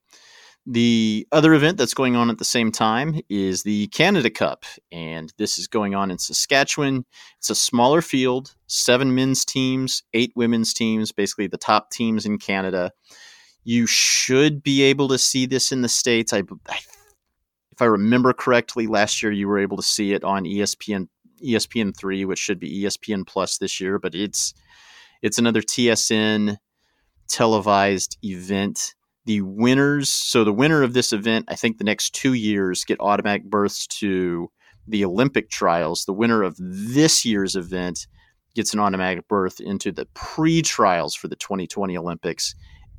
The other event that's going on at the same time is the Canada Cup, and this is going on in Saskatchewan. It's a smaller field, seven men's teams, eight women's teams, basically the top teams in Canada. You should be able to see this in the States. I, I if I remember correctly, last year you were able to see it on ESPN ESPN three, which should be ESPN Plus this year, but it's it's another TSN televised event the winners, so the winner of this event, I think the next two years get automatic berths to the Olympic trials. The winner of this year's event gets an automatic berth into the pre trials for the 2020 Olympics.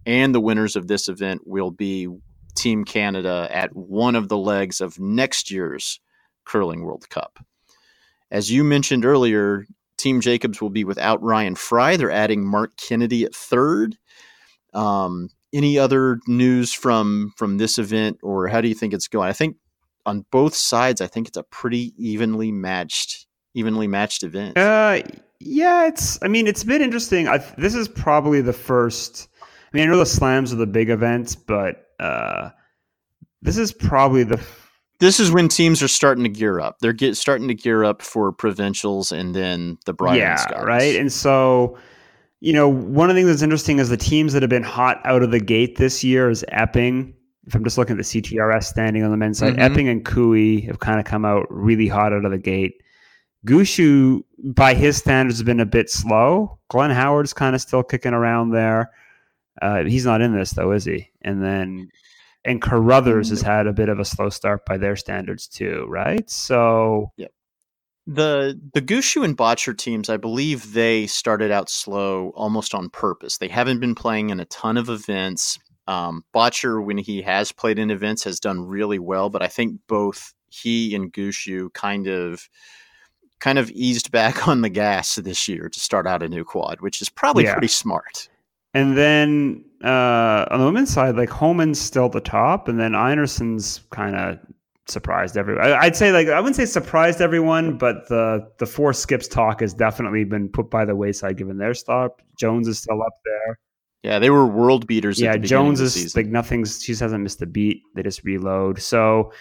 And the winners of this event will be Team Canada at one of the legs of next year's Curling World Cup. As you mentioned earlier, Team Jacobs will be without Ryan Fry. They're adding Marc Kennedy at third. Um, any other news from from this event, or how do you think it's going? I think on both sides, I think it's a pretty evenly matched, evenly matched event. Uh, yeah, it's. I mean, it's been interesting. I, this is probably the first. I mean, I know the slams are the big events, but uh, this is probably the. This is when teams are starting to gear up. They're get starting to gear up for provincials and then the Brier. Yeah, right. And so you know, one of the things that's interesting is the teams that have been hot out of the gate this year is Epping. If I'm just looking at the CTRS standing on the men's side, mm-hmm. Epping and Koe have kind of come out really hot out of the gate. Gushue, by his standards, has been a bit slow. Glenn Howard's kind of still kicking around there. Uh, he's not in this though, is he? And then and Carruthers has had a bit of a slow start by their standards too, right? So The the Gushue and Bottcher teams, I believe they started out slow almost on purpose. They haven't been playing in a ton of events. Um, Bottcher, when he has played in events, has done really well, but I think both he and Gushue kind of kind of eased back on the gas this year to start out a new quad, which is probably Yeah. pretty smart. And then uh, on the women's side, like Homan's still the top, and then Einarson's kind of surprised everyone. I'd say like I wouldn't say surprised everyone, but the the four skips talk has definitely been put by the wayside given their stop. Jones is still up there. Yeah, they were world beaters. yeah, Jones is season. like nothing's. She hasn't missed a beat. They just reload. So,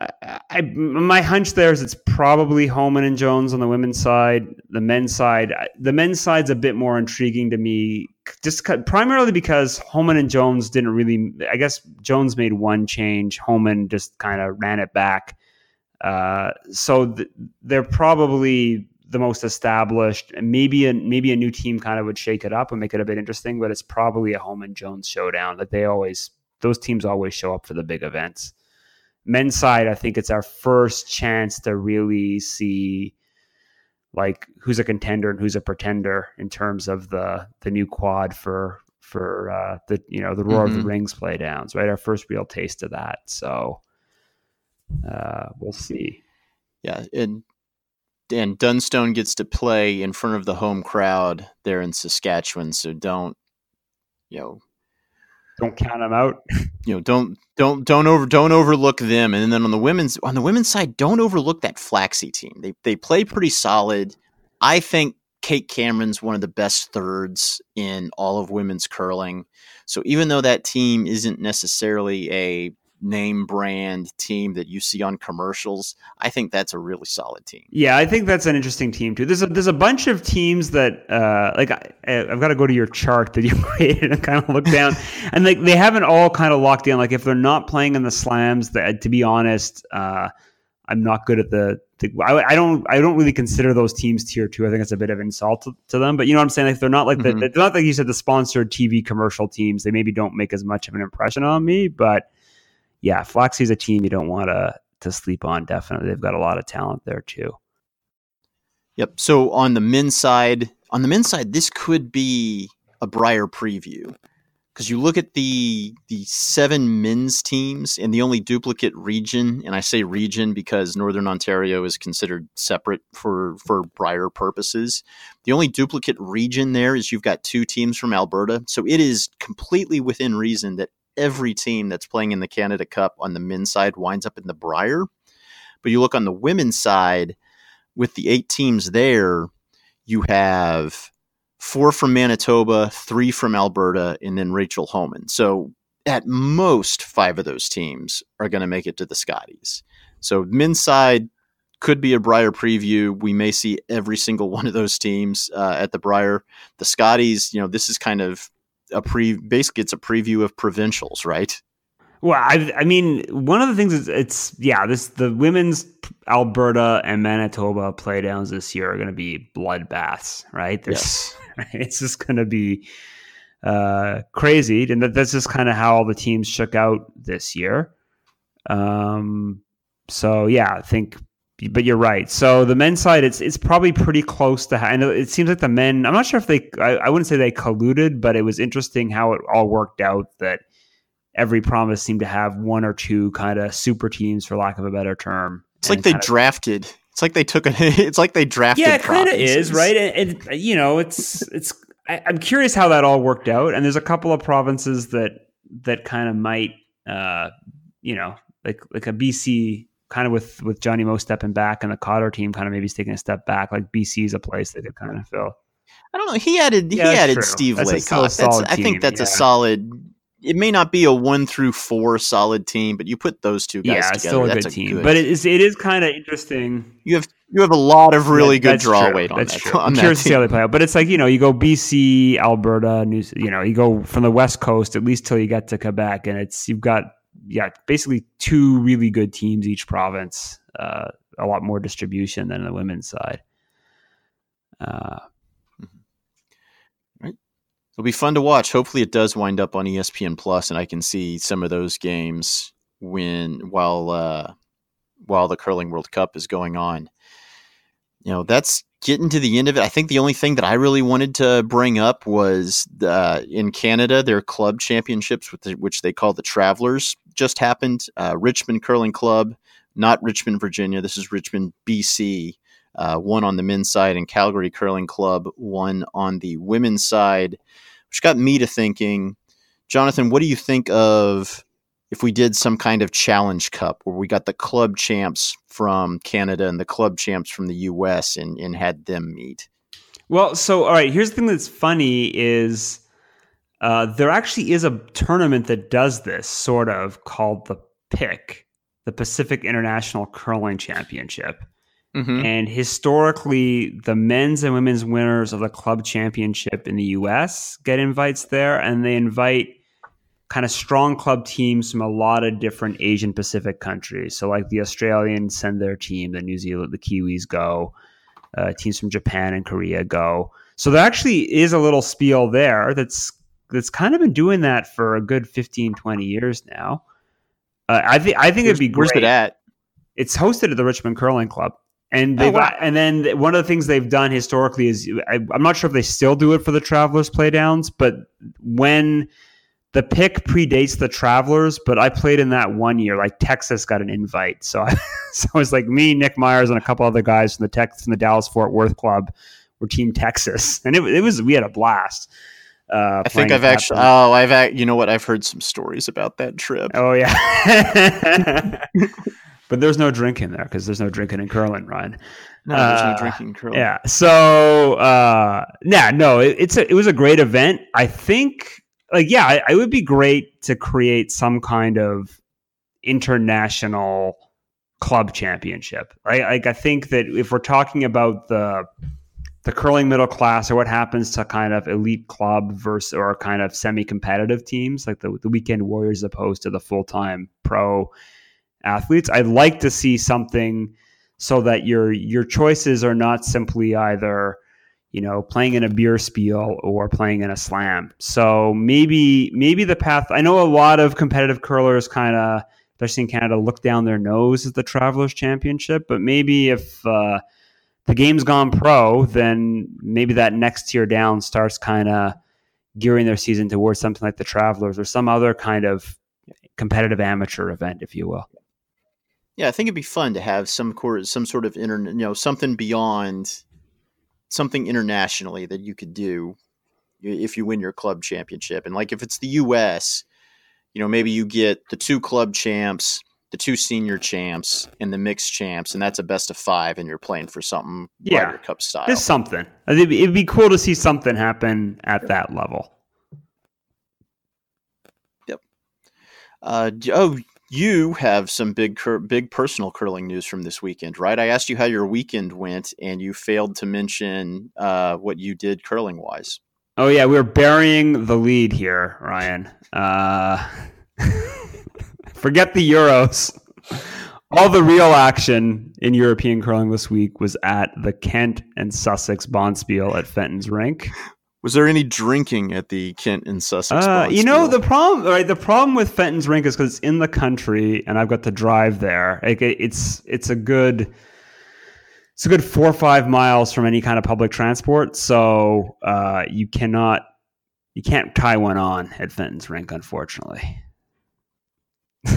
I, I my hunch there is it's probably Homan and Jones on the women's side. The men's side, the men's side's a bit more intriguing to me, just primarily because Homan and Jones didn't really. I guess Jones made one change. Homan just kind of ran it back. Uh, so th- they're probably the most established. Maybe a maybe a new team kind of would shake it up and make it a bit interesting. But it's probably a Homan Jones showdown. That they always those teams always show up for the big events. Men's side, I think it's our first chance to really see like who's a contender and who's a pretender in terms of the the new quad for for uh, the you know the Roar of the Mhm. Rings play downs, right? Our first real taste of that. So uh, we'll see. Yeah, and and Dunstone gets to play in front of the home crowd there in Saskatchewan. So don't, you know, Don't count them out. you know, don't don't don't over don't overlook them. And then on the women's on the women's side, don't overlook that Flaxey team. They they play pretty solid. I think Kate Cameron's one of the best thirds in all of women's curling. So even though that team isn't necessarily a name brand team that you see on commercials, I think that's a really solid team. Yeah, I think that's an interesting team too. There's a there's a bunch of teams that uh, like I, I've got to go to your chart that you created and kind of look down, and like they haven't all kind of locked in. Like if they're not playing in the slams, that to be honest, uh, I'm not good at the. the I, I don't I don't really consider those teams tier two. I think it's a bit of insult to, to them. But you know what I'm saying? Like they're not like the Mhm. they're not like you said the sponsored TV commercial teams. They maybe don't make as much of an impression on me, but yeah, Flaxey's a team you don't want to to sleep on. Definitely, they've got a lot of talent there too. Yep. So on the men's side, on the men's side, this could be a Brier preview because you look at the the seven men's teams and the only duplicate region, and I say region because Northern Ontario is considered separate for for Brier purposes. The only duplicate region there is you've got two teams from Alberta, so it is completely within reason that every team that's playing in the Canada Cup on the men's side winds up in the Brier. But you look on the women's side with the eight teams there, you have four from Manitoba, three from Alberta, and then Rachel Homan. So at most, five of those teams are going to make it to the Scotties. So men's side could be a Brier preview. We may see every single one of those teams uh, at the Brier. The Scotties, you know, this is kind of a pre. Basically, it's a preview of provincials, right? Well, I, I mean, one of the things is it's yeah, this the women's Alberta and Manitoba playdowns this year are going to be bloodbaths, right? There's, Yes. it's just going to be uh, crazy, and that, that's just kind of how all the teams shook out this year. Um, so yeah, I think, but you're right. So the men's side, it's it's probably pretty close to. I know it seems like the men. I'm not sure if they. I, I wouldn't say they colluded, but it was interesting how it all worked out. That every promise seemed to have one or two kind of super teams, for lack of a better term. It's like they kind of- drafted. It's like they took a. It's like they drafted. yeah, it kind of is right. And, and, you know, it's it's. I, I'm curious how that all worked out. And there's a couple of provinces that that kind of might, uh, you know, like like a BC kind of with with Johnny Mo stepping back and the Cotter team kind of maybe taking a step back. Like BC is a place they could kind of fill. I don't know. He added. Yeah, he added true. Steve That's a still a Laycock. That's, I think that's a solid. It may not be a one through four solid team, but you put those two guys Yeah, together. still a that's good team, good- but it is it is kind of interesting. you have you have a lot of really Yeah, good draw true. weight on That's that. true. On I'm that curious to see how they play out. But it's like you know, you go BC, Alberta, New, you know, you go from the West Coast at least till you get to Quebec, and it's you've got yeah, basically two really good teams each province. Uh, a lot more distribution than the women's side. Uh, right. It'll be fun to watch. Hopefully, it does wind up on ESPN Plus, and I can see some of those games when while uh, while the curling World Cup is going on. You know, that's getting to the end of it. I think the only thing that I really wanted to bring up was uh, in Canada, their club championships, the, which they call the Travelers, just happened. Uh, Richmond Curling Club, not Richmond, Virginia. This is Richmond, BC. Uh, one on the men's side, and Calgary Curling Club, one on the women's side, which got me to thinking, Jonathan, what do you think of if we did some kind of challenge cup where we got the club champs from Canada and the club champs from the US and, and had them meet? Well, so all right, here's the thing that's funny is uh, there actually is a tournament that does this sort of called the PIC, the Pacific International Curling Championship. Mm-hmm. And historically, the men's and women's winners of the club championship in the US get invites there, and they invite kind of strong club teams from a lot of different Asian Pacific countries. So, like the Australians send their team, the New Zealand, the Kiwis go, uh, teams from Japan and Korea go. So, there actually is a little spiel there that's that's kind of been doing that for a good 15, 20 years now. Uh, I think I think it'd be great. Where's it at? It's hosted at the Richmond Curling Club. And Oh, they've wow. and then one of the things they've done historically is I, I'm not sure if they still do it for the Travelers playdowns, but when the pick predates the Travelers, but I played in that one year. Like Texas got an invite, so I, so it was like me, Nick Myers, and a couple other guys from the Tex from the Dallas Fort Worth club were Team Texas, and it, it was we had a blast. Uh, I think I've actually. Oh, I've. ac- You know what? I've heard some stories about that trip. Oh yeah. but there's no drinking there because there's no drinking in curling, Ryan. No, there's uh, no drinking curling. Yeah. So uh yeah, no, it, it's a, it was a great event. I think like yeah, it would be great to create some kind of international club championship. Right? Like I think that if we're talking about the the curling middle class or what happens to kind of elite club versus or kind of semi-competitive teams like the, the weekend warriors opposed to the full-time pro athletes i'd like to see something so that your your choices are not simply either you know playing in a beer spiel or playing in a slam. So maybe maybe the path i know a lot of competitive curlers kind of especially in canada look down their nose at the travelers championship but maybe if uh, the game's gone pro then maybe that next tier down starts kind of gearing their season towards something like the travelers or some other kind of competitive amateur event if you will. Yeah, I think it'd be fun to have some cor- some sort of internet, you know, something beyond something internationally that you could do if you win your club championship. And like if it's the U.S., you know, maybe you get the two club champs, the two senior champs, and the mixed champs, and that's a best of five, and you're playing for something Yeah. Ryder Cup style. Just something. It'd be, it'd be cool to see something happen at that level. Yep. Uh, oh, you have some big, cur- big personal curling news from this weekend, right? I asked you how your weekend went, and you failed to mention uh, what you did curling wise. Oh yeah, we're burying the lead here, Ryan. Uh, forget the Euros. All the real action in European curling this week was at the Kent and Sussex Bonspiel at Fenton's Rink. Was there any drinking at the Kent and Sussex? Uh, you know Bonspiel? the problem, right? The problem with Fenton's Rink is because it's in the country, and I've got to drive there. Like it's it's a good it's a good four or five miles from any kind of public transport, so uh, you cannot you can't tie one on at Fenton's Rink, unfortunately.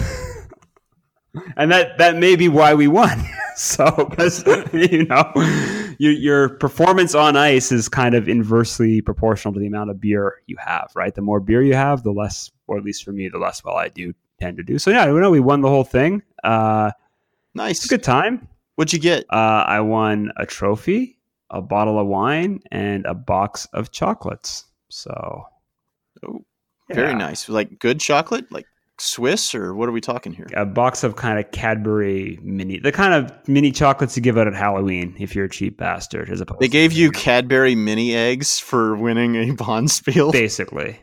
and that that may be why we won. so, 'cause, you know, your your performance on ice is kind of inversely proportional to the amount of beer you have, right? The more beer you have, the less, or at least for me, the less well I do tend to do. So yeah, we know we won the whole thing. Uh, nice. good time. What'd you get? Uh, I won a trophy, a bottle of wine, and a box of chocolates. So Oh, very nice. Like good chocolate, like Swiss, or what are we talking here? a box of kind of Cadbury mini, the kind of mini chocolates you give out at Halloween if you're a cheap bastard. As opposed They gave you Cadbury mini eggs for winning a Bonspiel. basically.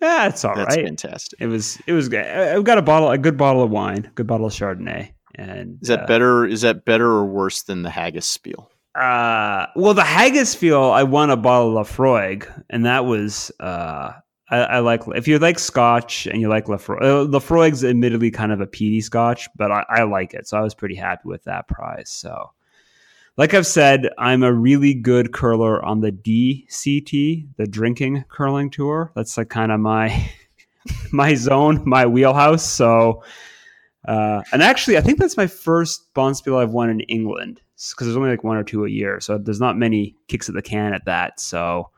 Yeah, it's all right. That's fantastic. It was it was good. I- I've got a bottle, a good bottle of wine, good bottle of Chardonnay, and Is that uh, better? Is that better or worse than the haggis spiel? Uh, well, the haggis spiel, I won a bottle of Laphroaig, and that was. Uh, I, I like if you like Scotch and you like Laphroaig. Uh, Laphroaig's admittedly kind of a peaty Scotch, but I, I like it, so I was pretty happy with that prize. So, like I've said, I'm a really good curler on the DCT, the drinking curling tour. That's like kind of my my zone, my wheelhouse. So, uh, and actually, I think that's my first Bonspiel I've won in England because there's only like one or two a year. So there's not many kicks at the can at that. So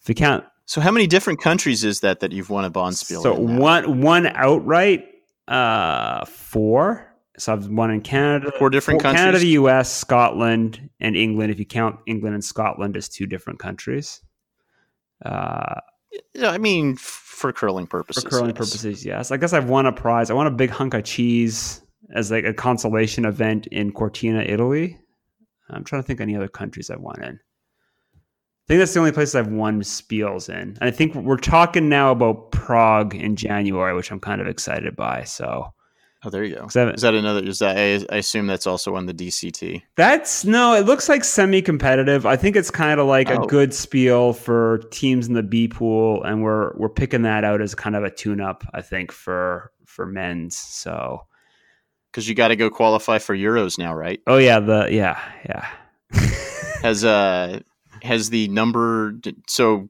if you count, So how many different countries is that that you've won a Bonspiel? so in one one outright, uh, four. So I've won in Canada, Four different Canada, countries? Canada, the U.S., Scotland, and England. If you count England and Scotland as two different countries. Uh, I mean, for curling purposes. for curling yes. purposes, yes. I guess I've won a prize. I won a big hunk of cheese as like a consolation event in Cortina, Italy. I'm trying to think any other countries I've won in. I think that's the only places I've won spiels in. And I think we're talking now about Prague in January, which I'm kind of excited by. So Oh, there you go. Is that another? Is that? I, I assume that's also on the DCT. That's no, it looks like semi competitive. I think it's kind of like a Oh. good spiel for teams in the B pool, and we're we're picking that out as kind of a tune up, I think, for for men's. So Because you got to go qualify for Euros now, right? oh yeah, the yeah, yeah. Has uh has the number? So,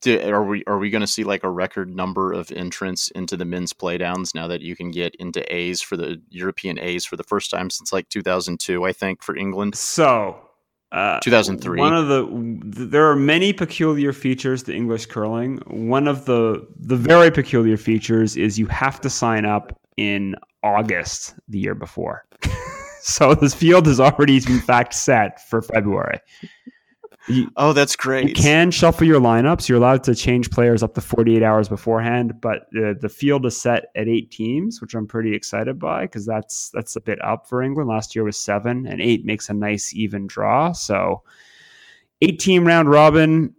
do, are we are we going to see like a record number of entrants into the men's playdowns now that you can get into A's for the European A's for the first time since like 2002, I think, for England. So, uh, 2003. One of the there are many peculiar features to English curling. One of the the very peculiar features is you have to sign up in August the year before. so this field is already in fact set for February. You, Oh, that's great. you can shuffle your lineups. You're allowed to change players up to 48 hours beforehand, but the the field is set at eight teams, which I'm pretty excited by because that's that's a bit up for England. Last year was seven, and eight makes a nice even draw. So, eight team round robin.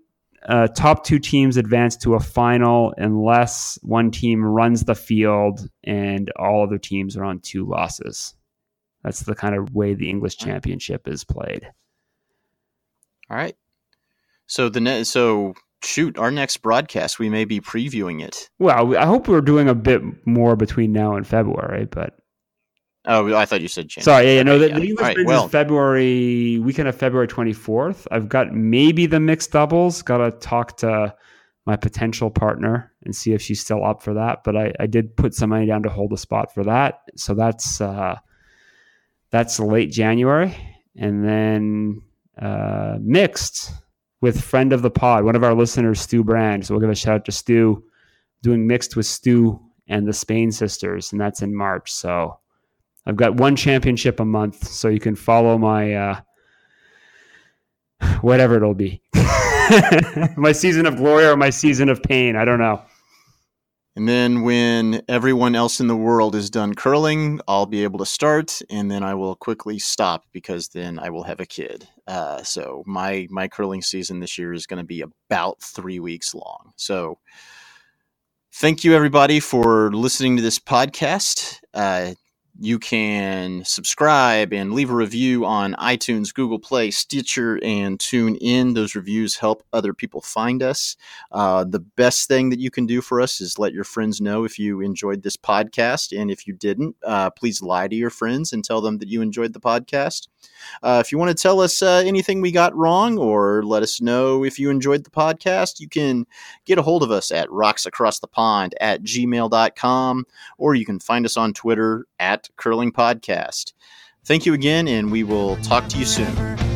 Uh, top two teams advance to a final unless one team runs the field and all other teams are on two losses. That's the kind of way the English Championship is played. All right. So the ne- so shoot, our next broadcast we may be previewing it. Well, I hope we're doing a bit more between now and February, but Oh, I thought you said January. sorry, yeah, yeah, no, the, yeah. the English right, well- is February weekend of February twenty fourth. I've got maybe the mixed doubles. Got to talk to my potential partner and see if she's still up for that. But I, I did put some money down to hold a spot for that, so that's uh, that's late January, and then uh, mixed with friend of the pod, one of our listeners, Stu Brand. So we'll give a shout out to Stu, doing mixed with Stu and the Spain sisters, and that's in March. So I've got one championship a month, so you can follow my uh, whatever it'll be, my season of glory or my season of pain. I don't know. And then when everyone else in the world is done curling, I'll be able to start, and then I will quickly stop because then I will have a kid. Uh, so my my curling season this year is going to be about three weeks long. So thank you everybody for listening to this podcast. Uh, you can subscribe and leave a review on iTunes, Google Play, Stitcher, and tune in. Those reviews help other people find us. Uh, the best thing that you can do for us is let your friends know if you enjoyed this podcast. And if you didn't, uh, please lie to your friends and tell them that you enjoyed the podcast. Uh, if you want to tell us uh, anything we got wrong or let us know if you enjoyed the podcast, you can get a hold of us at rocksacrossthepond at gmail.com or you can find us on Twitter at Curling Podcast. Thank you again, and we will talk to you soon.